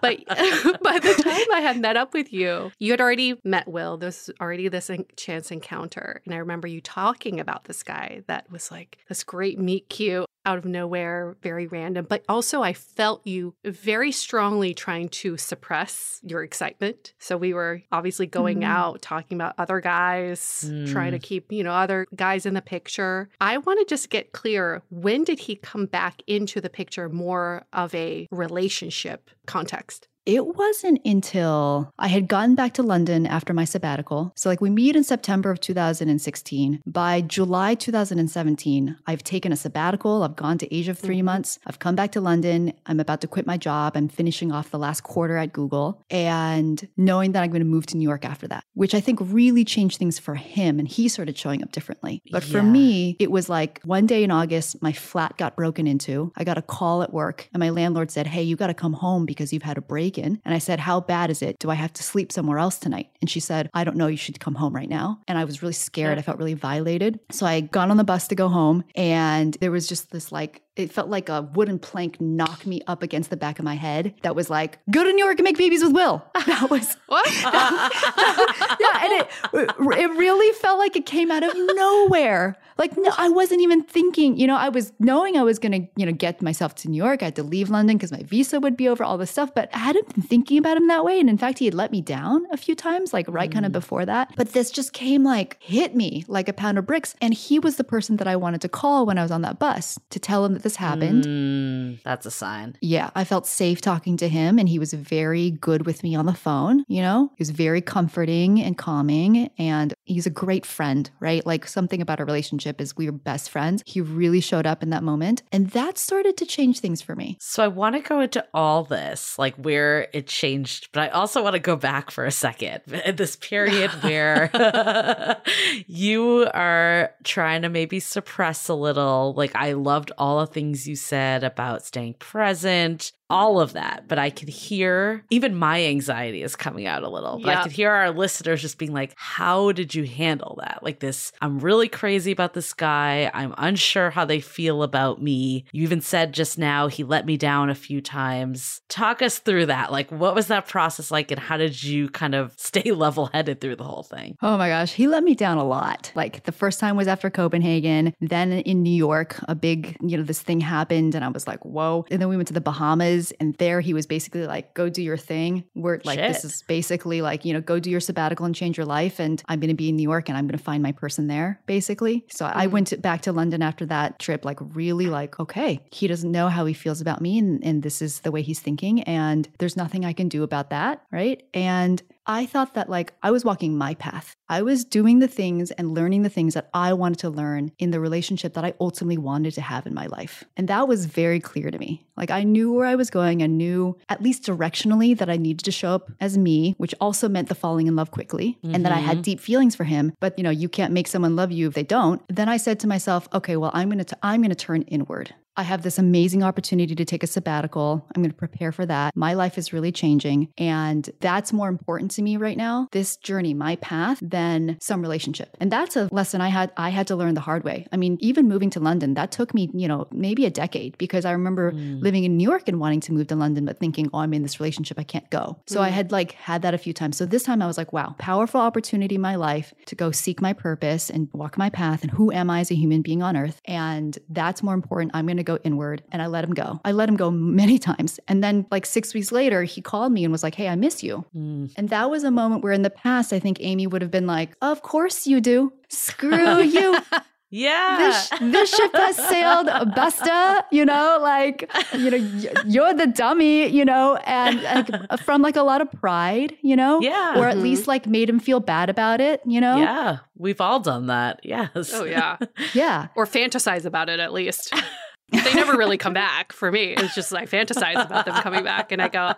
But by the time I had met up with you, you had already met Will. There's already this chance encounter. And I remember you talking about this guy that was like this great meet cute. Out of nowhere, very random. But also, I felt you very strongly trying to suppress your excitement. So we were obviously going Mm. out, talking about other guys, trying to Mm. keep, you know, other guys in the picture. I want to just get clear when did he come back into the picture more of a relationship context? It wasn't until I had gotten back to London after my sabbatical. So, like, we meet in September of 2016. By July 2017, I've taken a sabbatical. I've gone to Asia for 3 Mhm. months. I've come back to London. I'm about to quit my job. I'm finishing off the last quarter at Google and knowing that I'm going to move to New York after that, which I think really changed things for him. And he started showing up differently. But for me, it was like one day in August, my flat got broken into. I got a call at work, and my landlord said, Hey, you got to come home because you've had a break And I said, How bad is it? Do I have to sleep somewhere else tonight? And she said, I don't know. You should come home right now. And I was really scared. Yeah. I felt really violated. So I got on the bus to go home, and there was just this like, it felt like a wooden plank knocked me up against the back of my head that was like, Go to New York and make babies with Will. That was What? yeah, and it it really felt like it came out of nowhere. Like no, I wasn't even thinking. You know, I was knowing I was going to you know get myself to New York. I had to leave London because my visa would be over. All this stuff, but I hadn't been thinking about him that way. And in fact, he had let me down a few times, like right kind of mm. before that. But this just came like hit me like a pound of bricks. And he was the person that I wanted to call when I was on that bus to tell him that this happened. Mm, that's a sign. Yeah, I felt safe talking to him and he was very good with me on the phone, you know? He was very comforting and calming and he's a great friend, right? Like something about our relationship is we were best friends. He really showed up in that moment and that started to change things for me. So I want to go into all this, like where it changed, but I also want to go back for a second. This period where you are trying to maybe suppress a little. Like I loved all the things you said about staying present, all of that. But I could hear even my anxiety is coming out a little. But I could hear our listeners just being like, How did you handle that? Like this, I'm really crazy about this guy. I'm unsure how they feel about me. You even said just now he let me down a few times. Talk us through that. Like, what was that process like, and how did you kind of stay level headed through the whole thing? Oh my gosh, he let me down a lot. Like the first time was after Copenhagen, then in New York, a big, you know, this thing happened and I was like, whoa. And then we went to the Bahamas and there he was basically like, go do your thing. We're like, this is basically like, you know, go do your sabbatical and change your life. And I'm going to be in New York and I'm going to find my person there, basically. So I Mhm. went to, back to London after that trip, like really like, okay, he doesn't know how he feels about me and, and this is the way he's thinking. And there's nothing I can do about that. Right. And I thought that like I was walking my path. I was doing the things and learning the things that I wanted to learn in the relationship that I ultimately wanted to have in my life. And that was very clear to me. Like I knew where I was going. I knew at least directionally that I needed to show up as me, which also meant the falling in love quickly and that I had mm-hmm. deep feelings for him. But you know, you can't make someone love you if they don't. Then I said to myself, okay, well, I'm going to I'm going to turn inward. I have this amazing opportunity to take a sabbatical. I'm going to prepare for that. My life is really changing. And that's more important to me right now, this journey, my path, than some relationship. And that's a lesson I had I had to learn the hard way. I mean, even moving to London, that took me, you know, maybe a decade because I remember hmm. living in New York and wanting to move to London, but thinking, oh, I'm in this relationship, I can't go. So I hmm. had like had that a few times. So this time I was like, wow, powerful opportunity in my life to go seek my purpose and walk my path. And who am I as a human being on earth? And that's more important. I'm going to go inward. And I let him go. I let him go many times. And then, like six weeks later, he called me and was like, hey, I miss you. Mm. And that was a moment where in the past, I think Amy would have been like, of course you do. Screw you. Yeah. This, this ship has sailed, Busta, you know, like, you know, y- you're the dummy, you know, and like, from like a lot of pride, you know, Yeah. or at Mhm. least like made him feel bad about it, you know? yeah. We've all done that. Yes. Oh, yeah. Yeah. or fantasize about it at least. they never really come back for me. It's just I fantasize about them coming back and I go,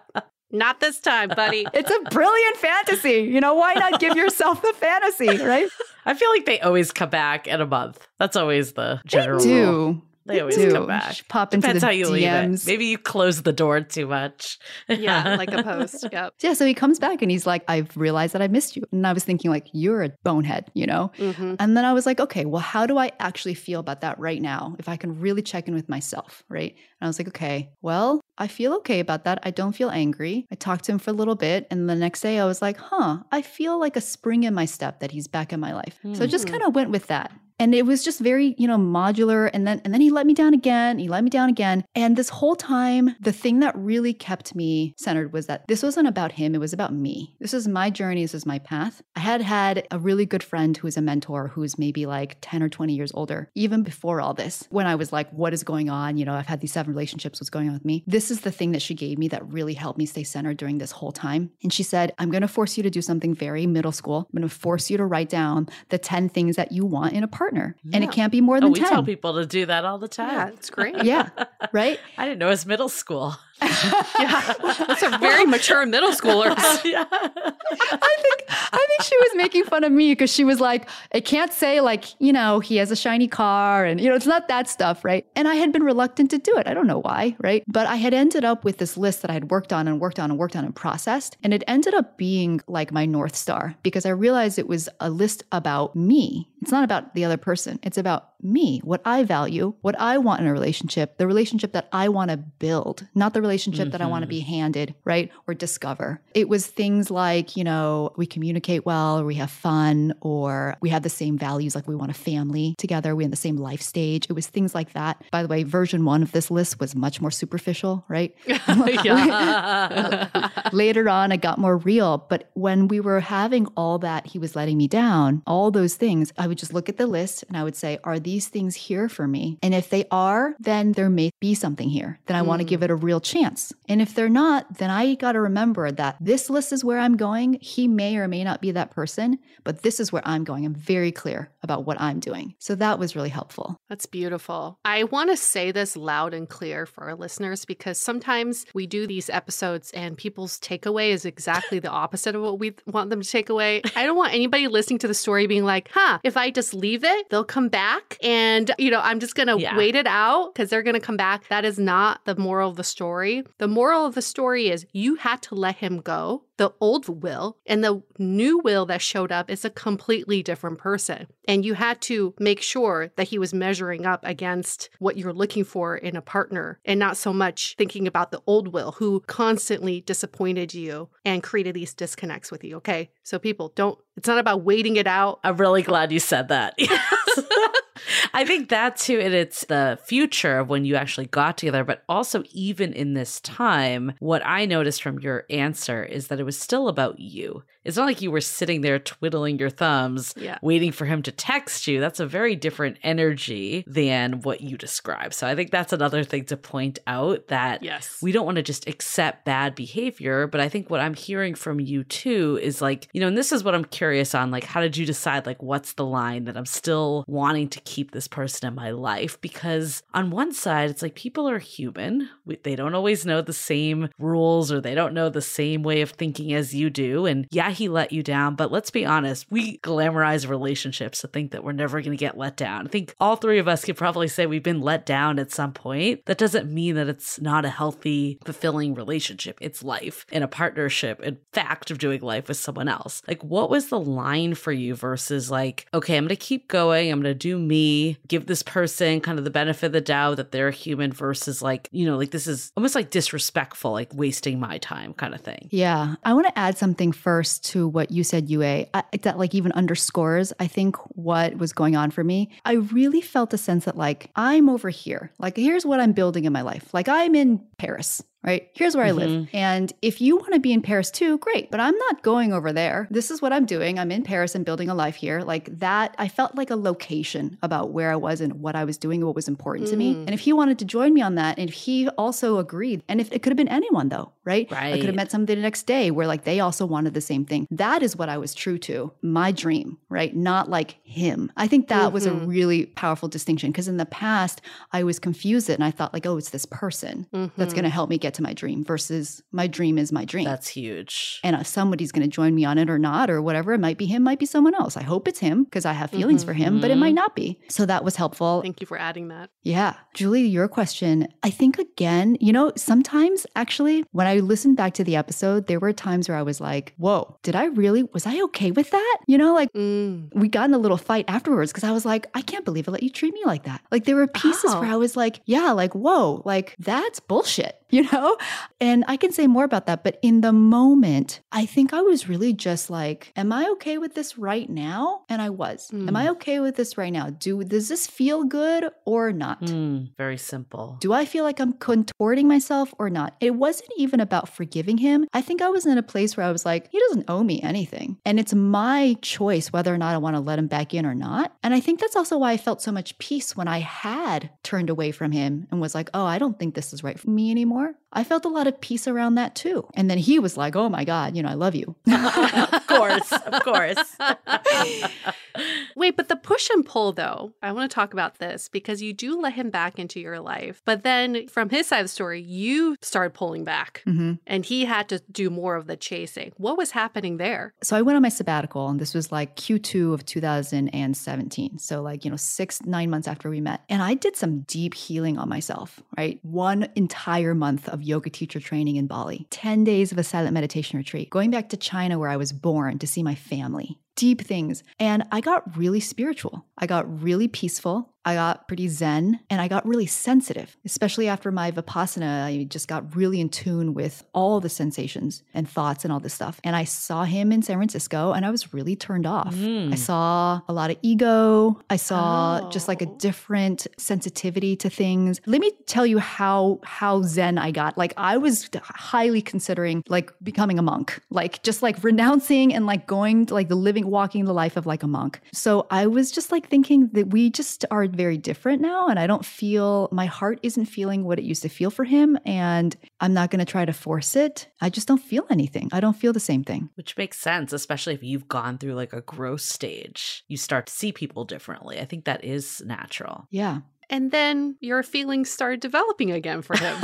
not this time, buddy. It's a brilliant fantasy. You know, why not give yourself the fantasy, right? I feel like they always come back in a month. That's always the general rule. Do. They always do. come back. Pop into Depends the how you leave it. Maybe you close the door too much. Yeah, like a post. Yep. Yeah, so he comes back and he's like, I've realized that I missed you. And I was thinking, like, you're a bonehead, you know? hmm And then I was like, okay, well, how do I actually feel about that right now? If I can really check in with myself, right? And I was like, okay, well, I feel okay about that. I don't feel angry. I talked to him for a little bit. And the next day I was like, huh, I feel like a spring in my step that he's back in my life. So I just kind of went with that. And it was just very, you know, modular. And then and then he let me down again. He let me down again. And this whole time, the thing that really kept me centered was that this wasn't about him. It was about me. This is my journey. This is my path. I had had a really good friend who was a mentor who's maybe like 10 or 20 years older, even before all this, when I was like, what is going on? You know, I've had these seven relationships. What's going on with me? This is the thing that she gave me that really helped me stay centered during this whole time. And she said, I'm going to force you to do something very middle school. I'm going to force you to write down the 10 things that you want in a partner. And it can't be more Oh, than we 10. tell people to do that all the time. Yeah, time. it's great. yeah, right? I didn't know it was middle school. Yeah. That's a very mature middle schoolers. yeah. I think I think she was making fun of me because she was like, "I can't say like, you know, he has a shiny car and you know, it's not that stuff, right? And I had been reluctant to do it. I don't know why, right? But I had ended up with this list that I had worked on and worked on and worked on and processed, and it ended up being like my north star because I realized it was a list about me. It's not about the other person. It's about me, what I value, what I want in a relationship, the relationship that I want to build, not the relationship that I want to be mm-hmm. handed, right? Or discover. It was things like, you know, we communicate well, or we have fun, or we have the same values, like we want a family together, we're in the same life stage. It was things like that. By the way, version one of this list was much more superficial, right? Later on, it got more real. But when we were having all that, he was letting me down, all those things, I would just look at the list and I would say, Are these things here for me? And if they are, then there may be something here. Then I want to give mm. it a real chance. And if they're not, then I got to remember that this list is where I'm going. He may or may not be that person, but this is where I'm going. I'm very clear about what I'm doing. So that was really helpful. That's beautiful. I want to say this loud and clear for our listeners because sometimes we do these episodes and people's takeaway is exactly the opposite of what we want them to take away. I don't want anybody listening to the story being like, huh, if I just leave it, they'll come back and, you know, I'm just going to Yeah. wait it out because they're going to come back. That is not the moral of the story. The moral of the story is you had to let him go. The old Will and the new Will that showed up is a completely different person. And you had to make sure that he was measuring up against what you're looking for in a partner and not so much thinking about the old Will who constantly disappointed you and created these disconnects with you. Okay. So, people, don't, it's not about waiting it out. I'm really glad you said that. Yes. I think that too, and it's the future of when you actually got together, but also even in this time, what I noticed from your answer is that it was still about you. It's not like you were sitting there twiddling your thumbs, Yeah. waiting for him to text you. That's a very different energy than what you described. So I think that's another thing to point out that Yes. we don't want to just accept bad behavior. But I think what I'm hearing from you too is like, you know, and this is what I'm curious on. Like, how did you decide, like, what's the line that I'm still wanting to keep this person in my life? Because on one side, it's like people are human. We, they don't always know the same rules or they don't know the same way of thinking as you do. And yeah, he let you down. But let's be honest, we glamorize relationships to think that we're never going to get let down. I think all three of us could probably say we've been let down at some point. That doesn't mean that it's not a healthy, fulfilling relationship. It's life in a partnership, in fact, of doing life with someone else. Like, what was the line for you versus like, okay, I'm going to keep going. I'm going to do me, give this person kind of the benefit of the doubt that they're human versus like, you know, like this is almost like disrespectful, like wasting my time kind of thing. Yeah. I want to add something first to what you said, Yue, I, that like even underscores, I think, what was going on for me. I really felt a sense that like I'm over here. Like, here's what I'm building in my life. Like, I'm in Paris. Right? Here's where I live. And if you want to be in Paris too, great. But I'm not going over there. This is what I'm doing. I'm in Paris and building a life here. Like that, I felt like a location about where I was and what I was doing and what was important to me. And if he wanted to join me on that, and if he also agreed, and if it could have been anyone though, right? right. I could have met somebody the next day where like they also wanted the same thing. That is what I was true to, my dream, right? Not like him. I think that was a Mhm. really powerful distinction because in the past I was confused and I thought like, oh, it's this person that's Mhm. going to help me get to my dream versus my dream is my dream. That's huge. and uh, somebody's going to join me on it or not, or whatever. It might be him, might be someone else. I hope it's him because I have feelings for him, but it might not be. So that was helpful. Thank you for adding that. Yeah. Julie, your question. I think again, you know, sometimes actually, when I listened back to the episode, there were times where I was like, whoa, did I really, was I okay with that? You know, like Mm. we got in a little fight afterwards because I was like, I can't believe I let you treat me like that. Like there were pieces Oh. where I was like, yeah, like, whoa, like that's bullshit. you know? And I can say more about that. But in the moment, I think I was really just like, am I okay with this right now? And I was. Mm. Am I okay with this right now? Do does this feel good or not? Mm, very simple. Do I feel like I'm contorting myself or not? It wasn't even about forgiving him. I think I was in a place where I was like, he doesn't owe me anything. And it's my choice whether or not I want to let him back in or not. And I think that's also why I felt so much peace when I had turned away from him and was like, oh, I don't think this is right for me anymore. I felt a lot of peace around that too. And then he was like, oh my God, you know, I love you. of course, of course. Wait, but the push and pull, though, I want to talk about this because you do let him back into your life. But then from his side of the story, you started pulling back mm-hmm. and he had to do more of the chasing. What was happening there? So I went on my sabbatical and this was like Q2 of 2017. So, like, you know, six, nine months after we met. And I did some deep healing on myself, right? One entire month of yoga teacher training in Bali, 10 days of a silent meditation retreat, going back to China where I was born to see my family, deep things. And I got really spiritual. I got really peaceful. I got pretty zen and I got really sensitive, especially after my Vipassana. I just got really in tune with all the sensations and thoughts and all this stuff. And I saw him in San Francisco and I was really turned off. Mm. I saw a lot of ego. I saw oh. just like a oh. different sensitivity to things. Let me tell you how how zen I got. Like I was highly considering like becoming a monk, like just like renouncing and like going to like the living walking the life of like a monk. So I was just like thinking that we just are very different now. And I don't feel, my heart isn't feeling what it used to feel for him. And I'm not going to try to force it. I just don't feel anything. I don't feel the same thing. Which makes sense, especially if you've gone through like a growth stage. You start to see people differently. I think that is natural. Yeah. And then your feelings started developing again for him.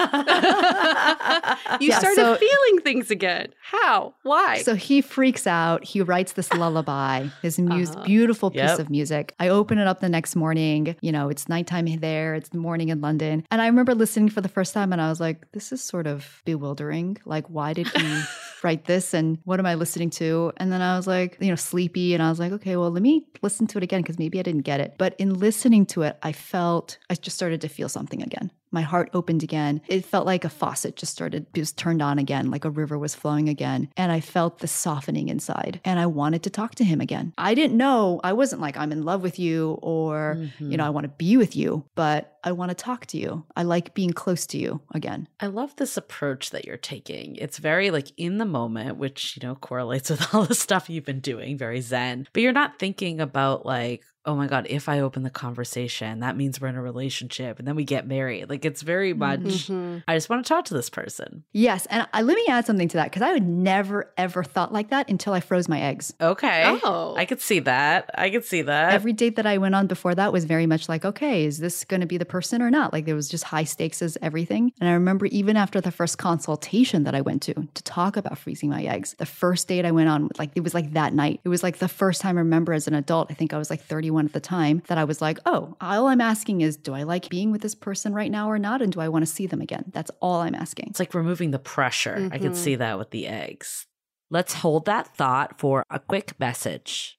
you yeah, started so, feeling things again. How? Why? So he freaks out. He writes this lullaby, his mus- uh-huh. beautiful piece yep. of music. I open it up the next morning. You know, it's nighttime there, it's morning in London. And I remember listening for the first time and I was like, this is sort of bewildering. Like, why did he write this? And what am I listening to? And then I was like, you know, sleepy. And I was like, okay, well, let me listen to it again because maybe I didn't get it. But in listening to it, I felt I just started to feel something again my heart opened again. It felt like a faucet just started, just turned on again, like a river was flowing again. And I felt the softening inside and I wanted to talk to him again. I didn't know, I wasn't like, I'm in love with you or, mm-hmm. you know, I want to be with you, but I want to talk to you. I like being close to you again. I love this approach that you're taking. It's very like in the moment, which, you know, correlates with all the stuff you've been doing, very zen, but you're not thinking about like, oh my God, if I open the conversation, that means we're in a relationship and then we get married. Like it's very much, mm-hmm. I just want to talk to this person. Yes. And I, let me add something to that because I would never, ever thought like that until I froze my eggs. Okay. Oh. I could see that. I could see that. Every date that I went on before that was very much like, okay, is this going to be the person or not? Like there was just high stakes as everything. And I remember even after the first consultation that I went to to talk about freezing my eggs, the first date I went on, like it was like that night. It was like the first time I remember as an adult, I think I was like 30 21 at the time that I was like, oh, all I'm asking is, do I like being with this person right now or not? And do I want to see them again? That's all I'm asking. It's like removing the pressure. Mm-hmm. I can see that with the eggs. Let's hold that thought for a quick message.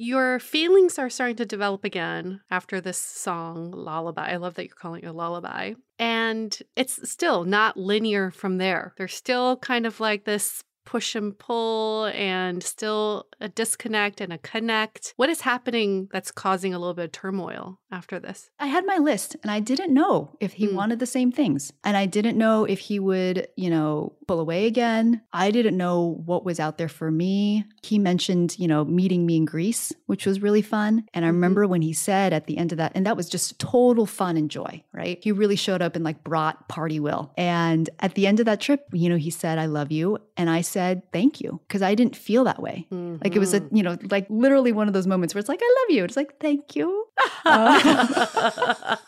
Your feelings are starting to develop again after this song, Lullaby. I love that you're calling it a lullaby. And it's still not linear from there. There's still kind of like this push and pull and still a disconnect and a connect. What is happening that's causing a little bit of turmoil after this? I had my list and I didn't know if he Hmm. wanted the same things. And I didn't know if he would, you know, pull away again. I didn't know what was out there for me. He mentioned, you know, meeting me in Greece, which was really fun. And I Mhm. remember when he said at the end of that, and that was just total fun and joy, right? He really showed up and like brought party Will. And at the end of that trip, you know, he said, I love you. And I said, thank you, because I didn't feel that way. Like it was a, Mhm. you know, like literally one of those moments where it's like, I love you. It's like, thank you. Uh,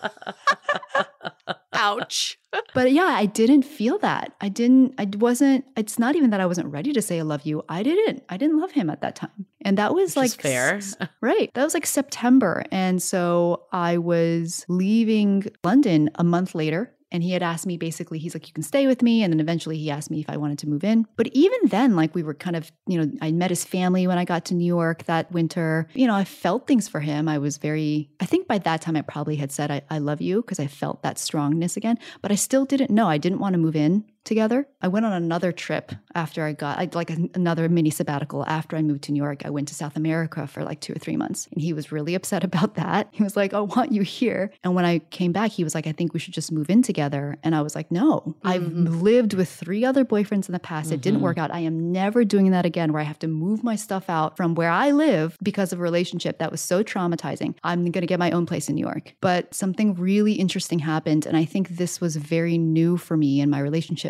ouch. but yeah, I didn't feel that. I didn't, I wasn't, it's not even that I wasn't ready to say I love you. I didn't, I didn't love him at that time. And that was Which like fair. right. That was like September. And so I was leaving London a month later. And he had asked me basically, he's like, you can stay with me. And then eventually he asked me if I wanted to move in. But even then, like we were kind of, you know, I met his family when I got to New York that winter. You know, I felt things for him. I was very, I think by that time I probably had said, I, I love you because I felt that strongness again. But I still didn't know. I didn't want to move in together. I went on another trip after I got I, like another mini sabbatical after I moved to New York. I went to South America for like 2 or 3 months and he was really upset about that. He was like, "I want you here." And when I came back, he was like, "I think we should just move in together." And I was like, "No. I've Mhm. lived with 3 other boyfriends in the past. It didn't Mhm. work out. I am never doing that again where I have to move my stuff out from where I live because of a relationship that was so traumatizing. I'm going to get my own place in New York." But something really interesting happened and I think this was very new for me in my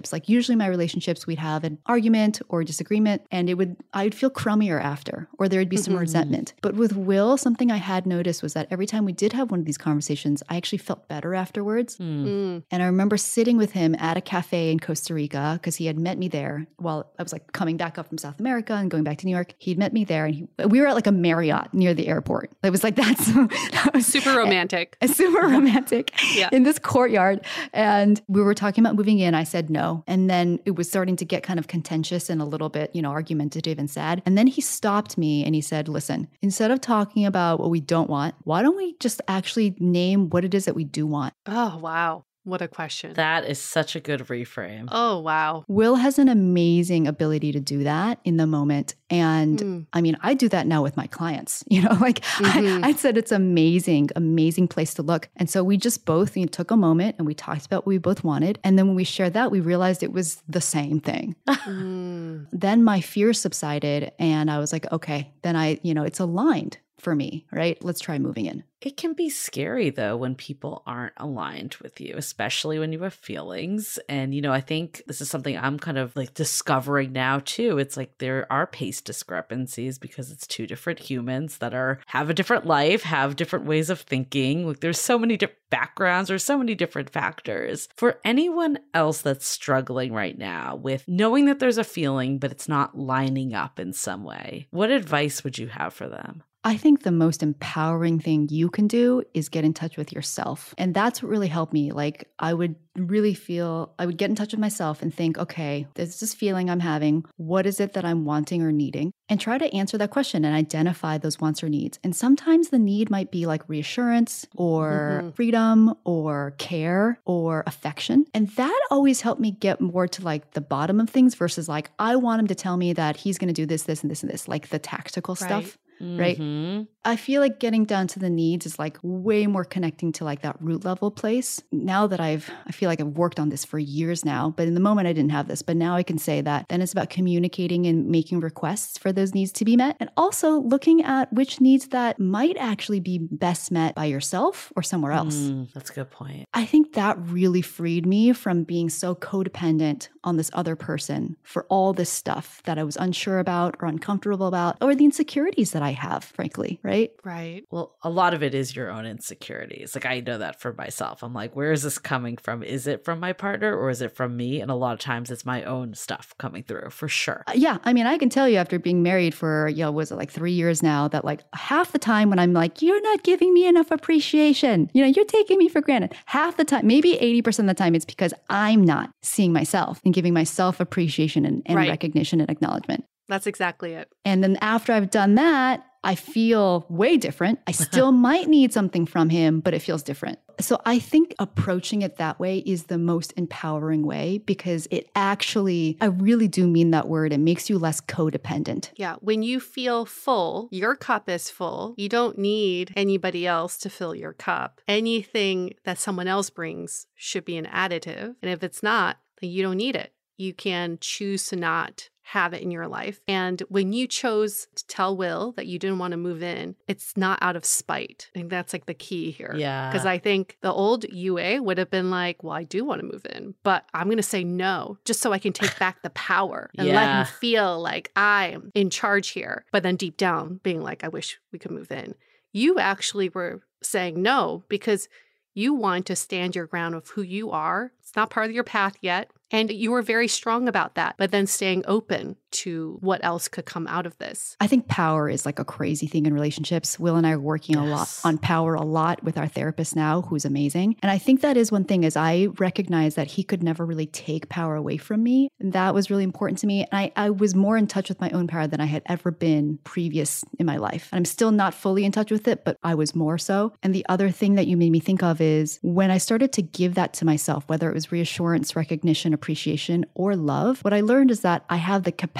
relationships. Like usually my relationships we'd have an argument or disagreement and it would I'd feel crummier after or there'd be some Mhm. resentment. But with Will, something I had noticed was that every time we did have one of these conversations, I actually felt better afterwards. Hmm. Mm. And I remember sitting with him at a cafe in Costa Rica because he had met me there while I was like coming back up from South America and going back to New York. He'd met me there and he, we were at like a Marriott near the airport. It was like that's that was Super romantic. super romantic Yeah. in this courtyard. And we were talking about moving in. I said no. And then it was starting to get kind of contentious and a little bit, you know, argumentative and sad. And then he stopped me and he said, listen, instead of talking about what we don't want, why don't we just actually name what it is that we do want? Oh, wow. What a question. That is such a good reframe. oh, wow. Will has an amazing ability to do that in the moment. And Mm. I mean, I do that now with my clients. You know, like Mhm. I, I said, it's amazing, amazing place to look. And so we just both you know, took a moment and we talked about what we both wanted. And then when we shared that, we realized it was the same thing. Mm. then my fear subsided and I was like, okay, then I, you know, it's aligned for me, right? Let's try moving in. It can be scary though when people aren't aligned with you, especially when you have feelings. And, you know, I think this is something I'm kind of like discovering now too. It's like there are pace discrepancies because it's two different humans that are have a different life, have different ways of thinking. Like there's so many different backgrounds or so many different factors. For anyone else that's struggling right now with knowing that there's a feeling, but it's not lining up in some way, what advice would you have for them? I think the most empowering thing you can do is get in touch with yourself. And that's what really helped me. Like, I would really feel, I would get in touch with myself and think, okay, there's this feeling I'm having. What is it that I'm wanting or needing? And try to answer that question and identify those wants or needs. And sometimes the need might be like reassurance or Mhm. freedom or care or affection. And that always helped me get more to like the bottom of things versus like, I want him to tell me that he's going to do this, this, and this, and this, like the tactical Right. stuff. Right. Mhm. I feel like getting down to the needs is like way more connecting to like that root level place. Now that I've, I feel like I've worked on this for years now, but in the moment I didn't have this. But now I can say that then it's about communicating and making requests for those needs to be met. And also looking at which needs that might actually be best met by yourself or somewhere else. Mm, that's a good point. I think that really freed me from being so codependent on this other person for all this stuff that I was unsure about or uncomfortable about, or the insecurities that I have, frankly, right? Right. Well, a lot of it is your own insecurities. Like I know that for myself. I'm like, where is this coming from? Is it from my partner or is it from me? And a lot of times it's my own stuff coming through for sure. Uh, Yeah, I mean, I can tell you after being married for, you know, was it like three years now, that like half the time when I'm like, you're not giving me enough appreciation, you know, you're taking me for granted. Half the time, maybe 80% of the time, it's because I'm not seeing myself and giving myself appreciation and, and Right. recognition and acknowledgement. That's exactly it. And then after I've done that, I feel way different. I still might need something from him, but it feels different. So I think approaching it that way is the most empowering way because it actually, I really do mean that word, it makes you less codependent. Yeah. When you feel full, your cup is full. You don't need anybody else to fill your cup. Anything that someone else brings should be an additive. And if it's not, then you don't need it. You can choose to not have it in your life. And when you chose to tell Will that you didn't want to move in, it's not out of spite. I think that's like the key here. Yeah. Because I think the old Yue would have been like, well, I do want to move in, but I'm going to say no just so I can take back the power and let him feel like I'm in charge here. But then deep down, being like, I wish we could move in. You actually were saying no because you want to stand your ground of who you are. It's not part of your path yet. And you were very strong about that, but then staying open to what else could come out of this. I think power is like a crazy thing in relationships. Will and I are working a lot on power a lot with our therapist now, who's amazing. And I think that is one thing is I recognize that he could never really take power away from me. And that was really important to me. And I, I was more in touch with my own power than I had ever been previous in my life. And I'm still not fully in touch with it, but I was more so. And the other thing that you made me think of is when I started to give that to myself, whether it was reassurance, recognition, appreciation, or love, what I learned is that I have the capacity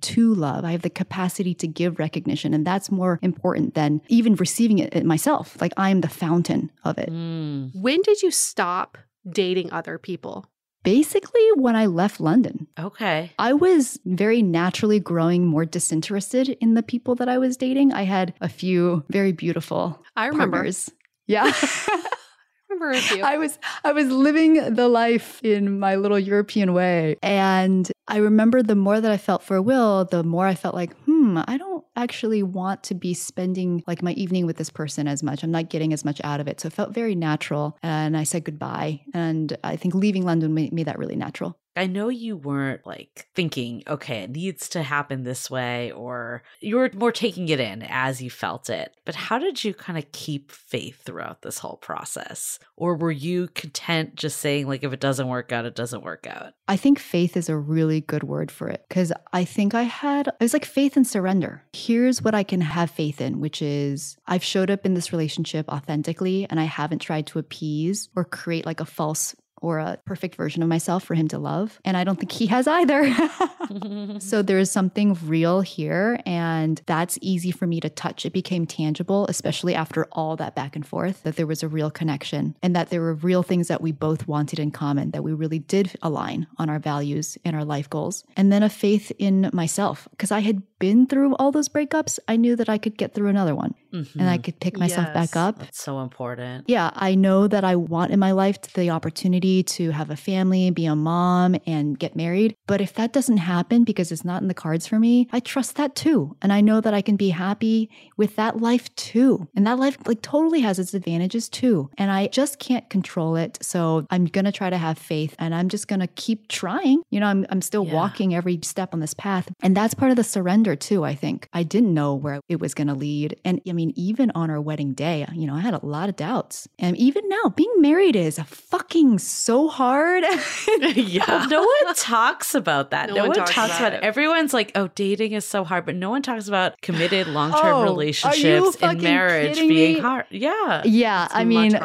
to love. I have the capacity to give recognition. And that's more important than even receiving it myself. Like I am the fountain of it. Mm. When did you stop dating other people? Basically, when I left London, Okay. I was very naturally growing more disinterested in the people that I was dating. I had a few very beautiful I remember. partners. Yeah. remember a few. I was I was living the life in my little European way. And I remember the more that I felt for Will, the more I felt like, hmm, I don't actually want to be spending like my evening with this person as much. I'm not getting as much out of it. So it felt very natural. And I said goodbye. And I think leaving London made, made that really natural. I know you weren't like thinking, okay, it needs to happen this way, or you were more taking it in as you felt it. But how did you kind of keep faith throughout this whole process? Or were you content just saying, like, if it doesn't work out, it doesn't work out? I think faith is a really good word for it because I think I had, it was like faith and surrender. Here's what I can have faith in, which is I've showed up in this relationship authentically and I haven't tried to appease or create like a false or a perfect version of myself for him to love. And I don't think he has either. so there is something real here. And that's easy for me to touch. It became tangible, especially after all that back and forth, that there was a real connection and that there were real things that we both wanted in common, that we really did align on our values and our life goals. And then a faith in myself, because I had been through all those breakups, I knew that I could get through another one mm-hmm. and I could pick myself yes. back up. That's so important. Yeah, I know that I want in my life the opportunity to have a family, be a mom, and get married. But if that doesn't happen because it's not in the cards for me, I trust that too. And I know that I can be happy with that life too. And that life like totally has its advantages too. And I just can't control it. So I'm going to try to have faith and I'm just going to keep trying. You know, I'm, I'm still yeah. walking every step on this path. And that's part of the surrender too, I think. I didn't know where it was going to lead. And I mean, even on our wedding day, you know, I had a lot of doubts. And even now, being married is fucking so hard. yeah. no one talks about that. No, no one, one, talks, talks about, it. Everyone's like, oh, dating is so hard, but no one talks about committed long term oh, relationships and marriage being me? hard. Yeah. Yeah. I mean,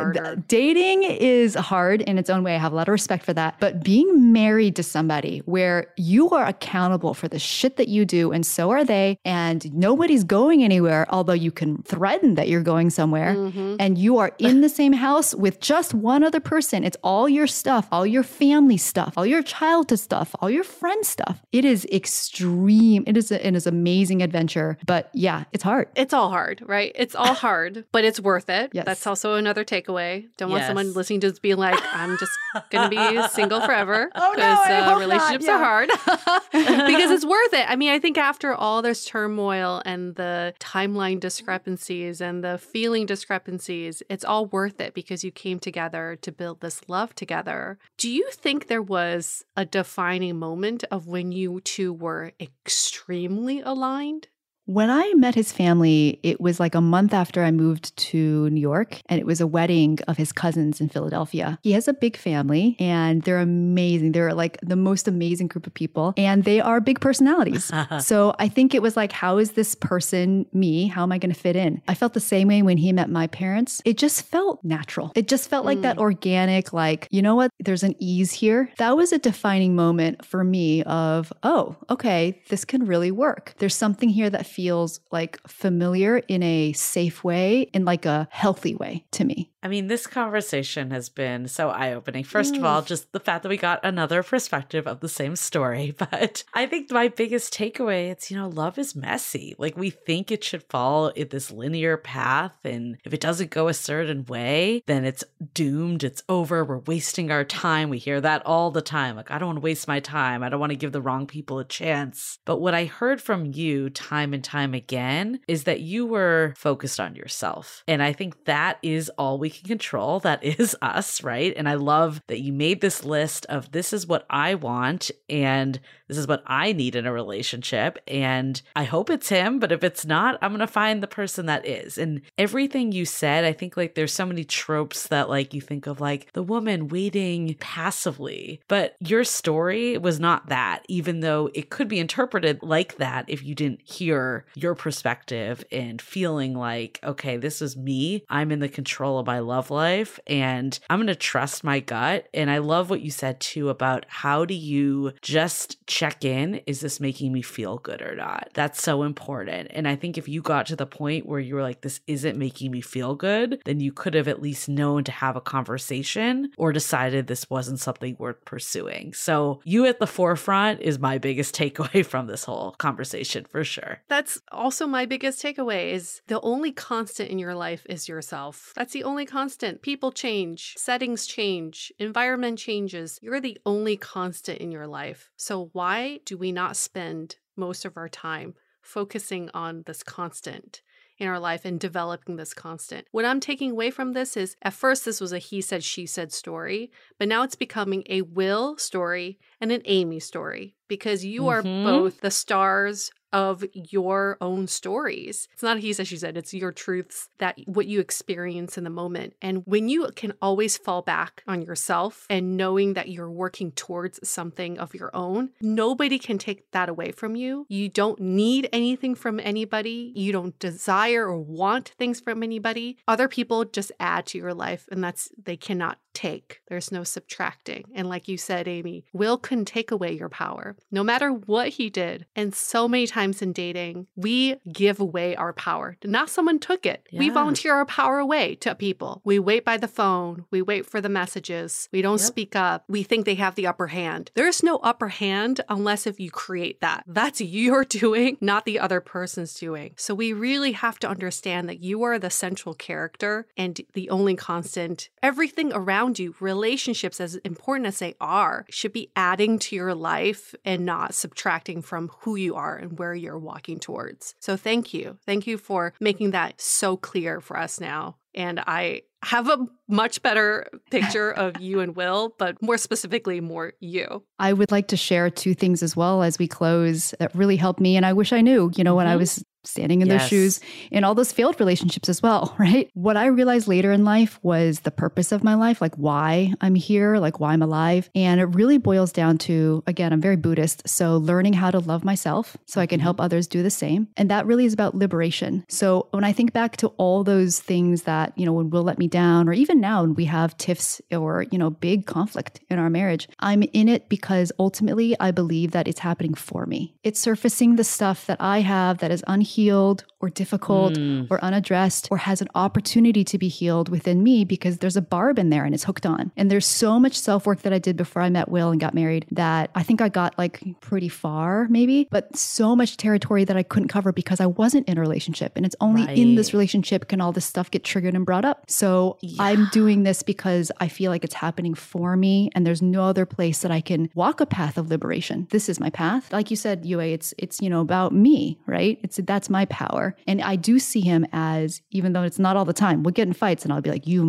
dating is hard in its own way. I have a lot of respect for that. But being married to somebody where you are accountable for the shit that you do and so are they. And nobody's going anywhere, although you can threaten that you're going somewhere. Mm-hmm. And you are in the same house with just one other person. It's all your stuff, all your family stuff, all your childhood stuff, all your friend stuff. It is extreme. It is, a, it is amazing adventure. But yeah, it's hard. It's all hard, right? It's all hard, but it's worth it. Yes. That's also another takeaway. Don't yes. want someone listening to be like, I'm just going to be single forever because oh, no, uh, relationships yeah. are hard because it's worth it. I mean, I think after all this turmoil and the timeline discrepancies and the feeling discrepancies, it's all worth it because you came together to build this love together. Do you think there was a defining moment of when you two were extremely aligned? When I met his family, it was like a month after I moved to New York, and it was a wedding of his cousins in Philadelphia. He has a big family, and they're amazing. They're like the most amazing group of people, and they are big personalities. so I think it was like, how is this person me? How am I going to fit in? I felt the same way when he met my parents. It just felt natural. It just felt mm. like that mm. organic, like, you know what? There's an ease here. That was a defining moment for me of, oh, okay, this can really work. There's something here that feels like familiar in a safe way, in like a healthy way to me. I mean, this conversation has been so eye opening. First mm. of all, just the fact that we got another perspective of the same story. But I think my biggest takeaway it's, you know, love is messy. Like we think it should fall in this linear path. And if it doesn't go a certain way, then it's doomed. It's over. We're wasting our time. We hear that all the time. Like, I don't want to waste my time. I don't want to give the wrong people a chance. But what I heard from you time and time again is that you were focused on yourself. And I think that is all we can control. That is us, right? And I love that you made this list of this is what I want and this is what I need in a relationship. And I hope it's him, but if it's not, I'm going to find the person that is. And everything you said, I think like there's so many tropes that like you think of like the woman waiting passively, but your story was not that, even though it could be interpreted like that if you didn't hear your perspective and feeling like, okay, this is me. I'm in the control of my love life and I'm going to trust my gut. And I love what you said too about how do you just check in? Is this making me feel good or not? That's so important. And I think if you got to the point where you were like, this isn't making me feel good, then you could have at least known to have a conversation or decided this wasn't something worth pursuing. So you at the forefront is my biggest takeaway from this whole conversation for sure. That's also my biggest takeaway is the only constant in your life is yourself. That's the only constant. People change, settings change, environment changes. You're the only constant in your life. So why do we not spend most of our time focusing on this constant in our life and developing this constant. What I'm taking away from this is at first, this was a he said, she said story, but now it's becoming a Will story and an Amy story because you are Mhm. both the stars of your own stories. It's not a he said, she said, it's your truths that what you experience in the moment. And when you can always fall back on yourself and knowing that you're working towards something of your own, nobody can take that away from you. You don't need anything from anybody. You don't desire or want things from anybody. Other people just add to your life, and that's they cannot take. There's no subtracting. And like you said, Amy, Will couldn't take away your power, no matter what he did. And so many times in dating, we give away our power. Not someone took it. We volunteer our power away to people. We wait by the phone. We wait for the messages. We don't Yep. speak up. We think they have the upper hand. There's no upper hand unless if you create that. That's your doing, not the other person's doing. So we really have to understand that you are the central character and the only constant. Everything around you, relationships, as important as they are, should be adding to your life and not subtracting from who you are and where you're walking towards. So thank you. Thank you for making that so clear for us now. And I have a much better picture of you and Will, but more specifically, more you. I would like to share two things as well as we close that really helped me. And I wish I knew, you know, when I Mhm. was standing in those shoes in all those failed relationships as well, right? What I realized later in life was the purpose of my life, like why I'm here, like why I'm alive. And it really boils down to, again, I'm very Buddhist. So learning how to love myself so I can mm-hmm. help others do the same. And that really is about liberation. So when I think back to all those things that, you know, when Will let me down, or even now when we have tiffs or, you know, big conflict in our marriage, I'm in it because ultimately I believe that it's happening for me. It's surfacing the stuff that I have that is unhealed or difficult Mm. or unaddressed or has an opportunity to be healed within me because there's a barb in there and it's hooked on. And there's so much self work that I did before I met Will and got married that I think I got like pretty far, maybe, but so much territory that I couldn't cover because I wasn't in a relationship. And it's only in this relationship can all this stuff get triggered and brought up. So I'm doing this because I feel like it's happening for me and there's no other place that I can walk a path of liberation. This is my path. Like you said, Yue, it's it's you know about me, right? It's that's my power. And I do see him as even though it's not all the time. We'll get in fights and I'll be like you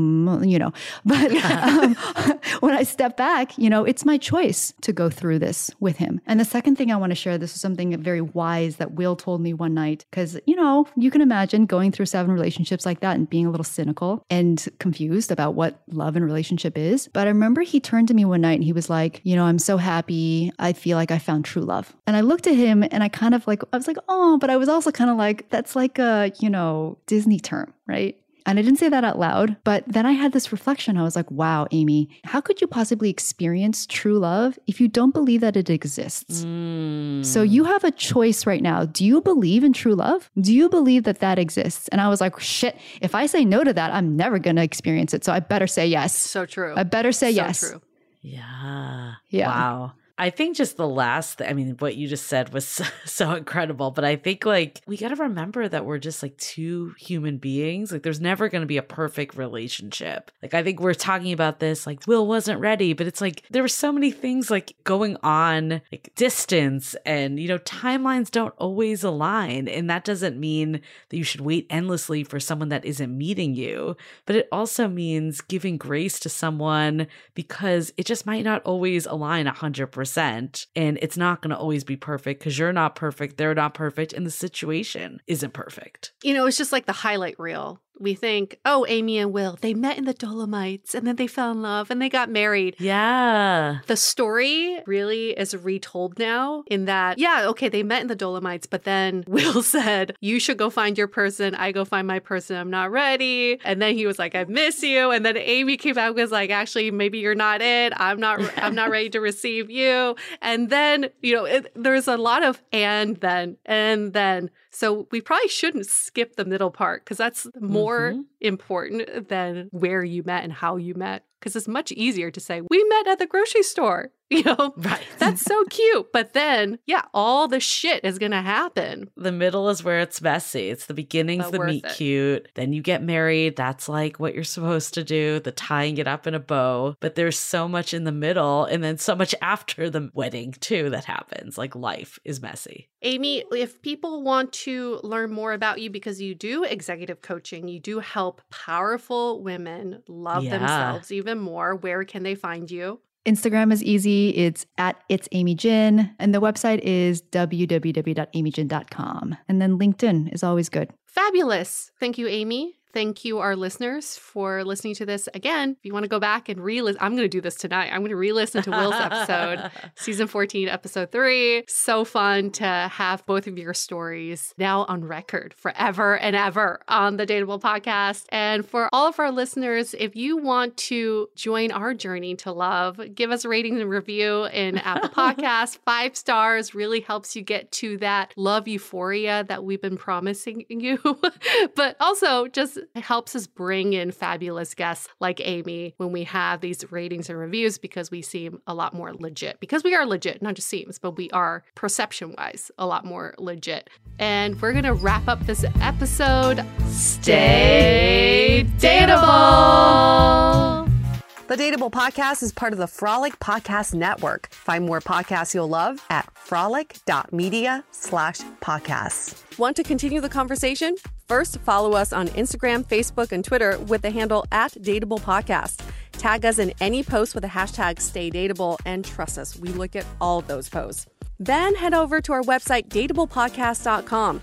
you know. But um, when I step back, you know, it's my choice to go through this with him. And the second thing I want to share this is something very wise that Will told me one night cuz you know, you can imagine going through seven relationships like that and being a little cynical and confused about what love and relationship is. But I remember he turned to me one night and he was like, You know, I'm so happy. I feel like I found true love. And I looked at him and I kind of like, I was like, Oh, but I was also kind of like, That's like a, you know, Disney term, right? And I didn't say that out loud, but then I had this reflection. I was like, wow, Amy, how could you possibly experience true love if you don't believe that it exists? Mm. So you have a choice right now. Do you believe in true love? Do you believe that that exists? And I was like, shit, if I say no to that, I'm never going to experience it. So I better say yes. So true. I better say so yes. True. Yeah. Yeah. Wow. I think just the last, th- I mean, what you just said was so, so incredible. But I think like we got to remember that we're just like two human beings. Like there's never going to be a perfect relationship. Like I think we're talking about this, like Will wasn't ready, but it's like there were so many things like going on, like distance and, you know, timelines don't always align. And that doesn't mean that you should wait endlessly for someone that isn't meeting you. But it also means giving grace to someone because it just might not always align 100%. And it's not going to always be perfect because you're not perfect, they're not perfect, and the situation isn't perfect. You know, it's just like the highlight reel. We think, oh, Amy and Will, they met in the Dolomites and then they fell in love and they got married. Yeah. The story really is retold now in that, yeah, okay, they met in the Dolomites, but then Will said, You should go find your person. I go find my person. I'm not ready. And then he was like, I miss you. And then Amy came back and was like, Actually, maybe you're not it. I'm not, I'm not ready to receive you. And then, you know, it, there's a lot of and then, and then. So we probably shouldn't skip the middle part because that's more Mhm. important than where you met and how you met. Because it's much easier to say, we met at the grocery store. You know, Right. that's so cute. But then, yeah, all the shit is going to happen. The middle is where it's messy. It's the beginning's But the meet it. cute. Then you get married. That's like what you're supposed to do, the tying it up in a bow. But there's so much in the middle and then so much after the wedding, too, that happens. Like life is messy. Amy, if people want to learn more about you because you do executive coaching, you do help powerful women love Yeah. themselves even more, where can they find you? Instagram is easy. It's at it's Amy Jin, and the website is www.amyjin.com. And then LinkedIn is always good. Fabulous. Thank you, Amy. Thank you, our listeners, for listening to this again. If you want to go back and re listen, I'm going to do this tonight. I'm going to re listen to Will's episode, season 14, episode three. So fun to have both of your stories now on record forever and ever on the Dateable podcast. And for all of our listeners, if you want to join our journey to love, give us a rating and review in Apple Podcasts. Five stars really helps you get to that love euphoria that we've been promising you, but also just helps us bring in fabulous guests like Amy when we have these ratings and reviews because we seem a lot more legit. Because we are legit, not just seems, but we are perception wise a lot more legit. And we're going to wrap up this episode. Stay dateable. The Dateable Podcast is part of the Frolic Podcast Network. Find more podcasts you'll love at frolic.media slash podcasts. Want to continue the conversation? First, follow us on Instagram, Facebook, and Twitter with the handle at Dateable Podcast. Tag us in any post with the hashtag Stay Dateable, and trust us, we look at all those posts. Then head over to our website, dateablepodcast.com.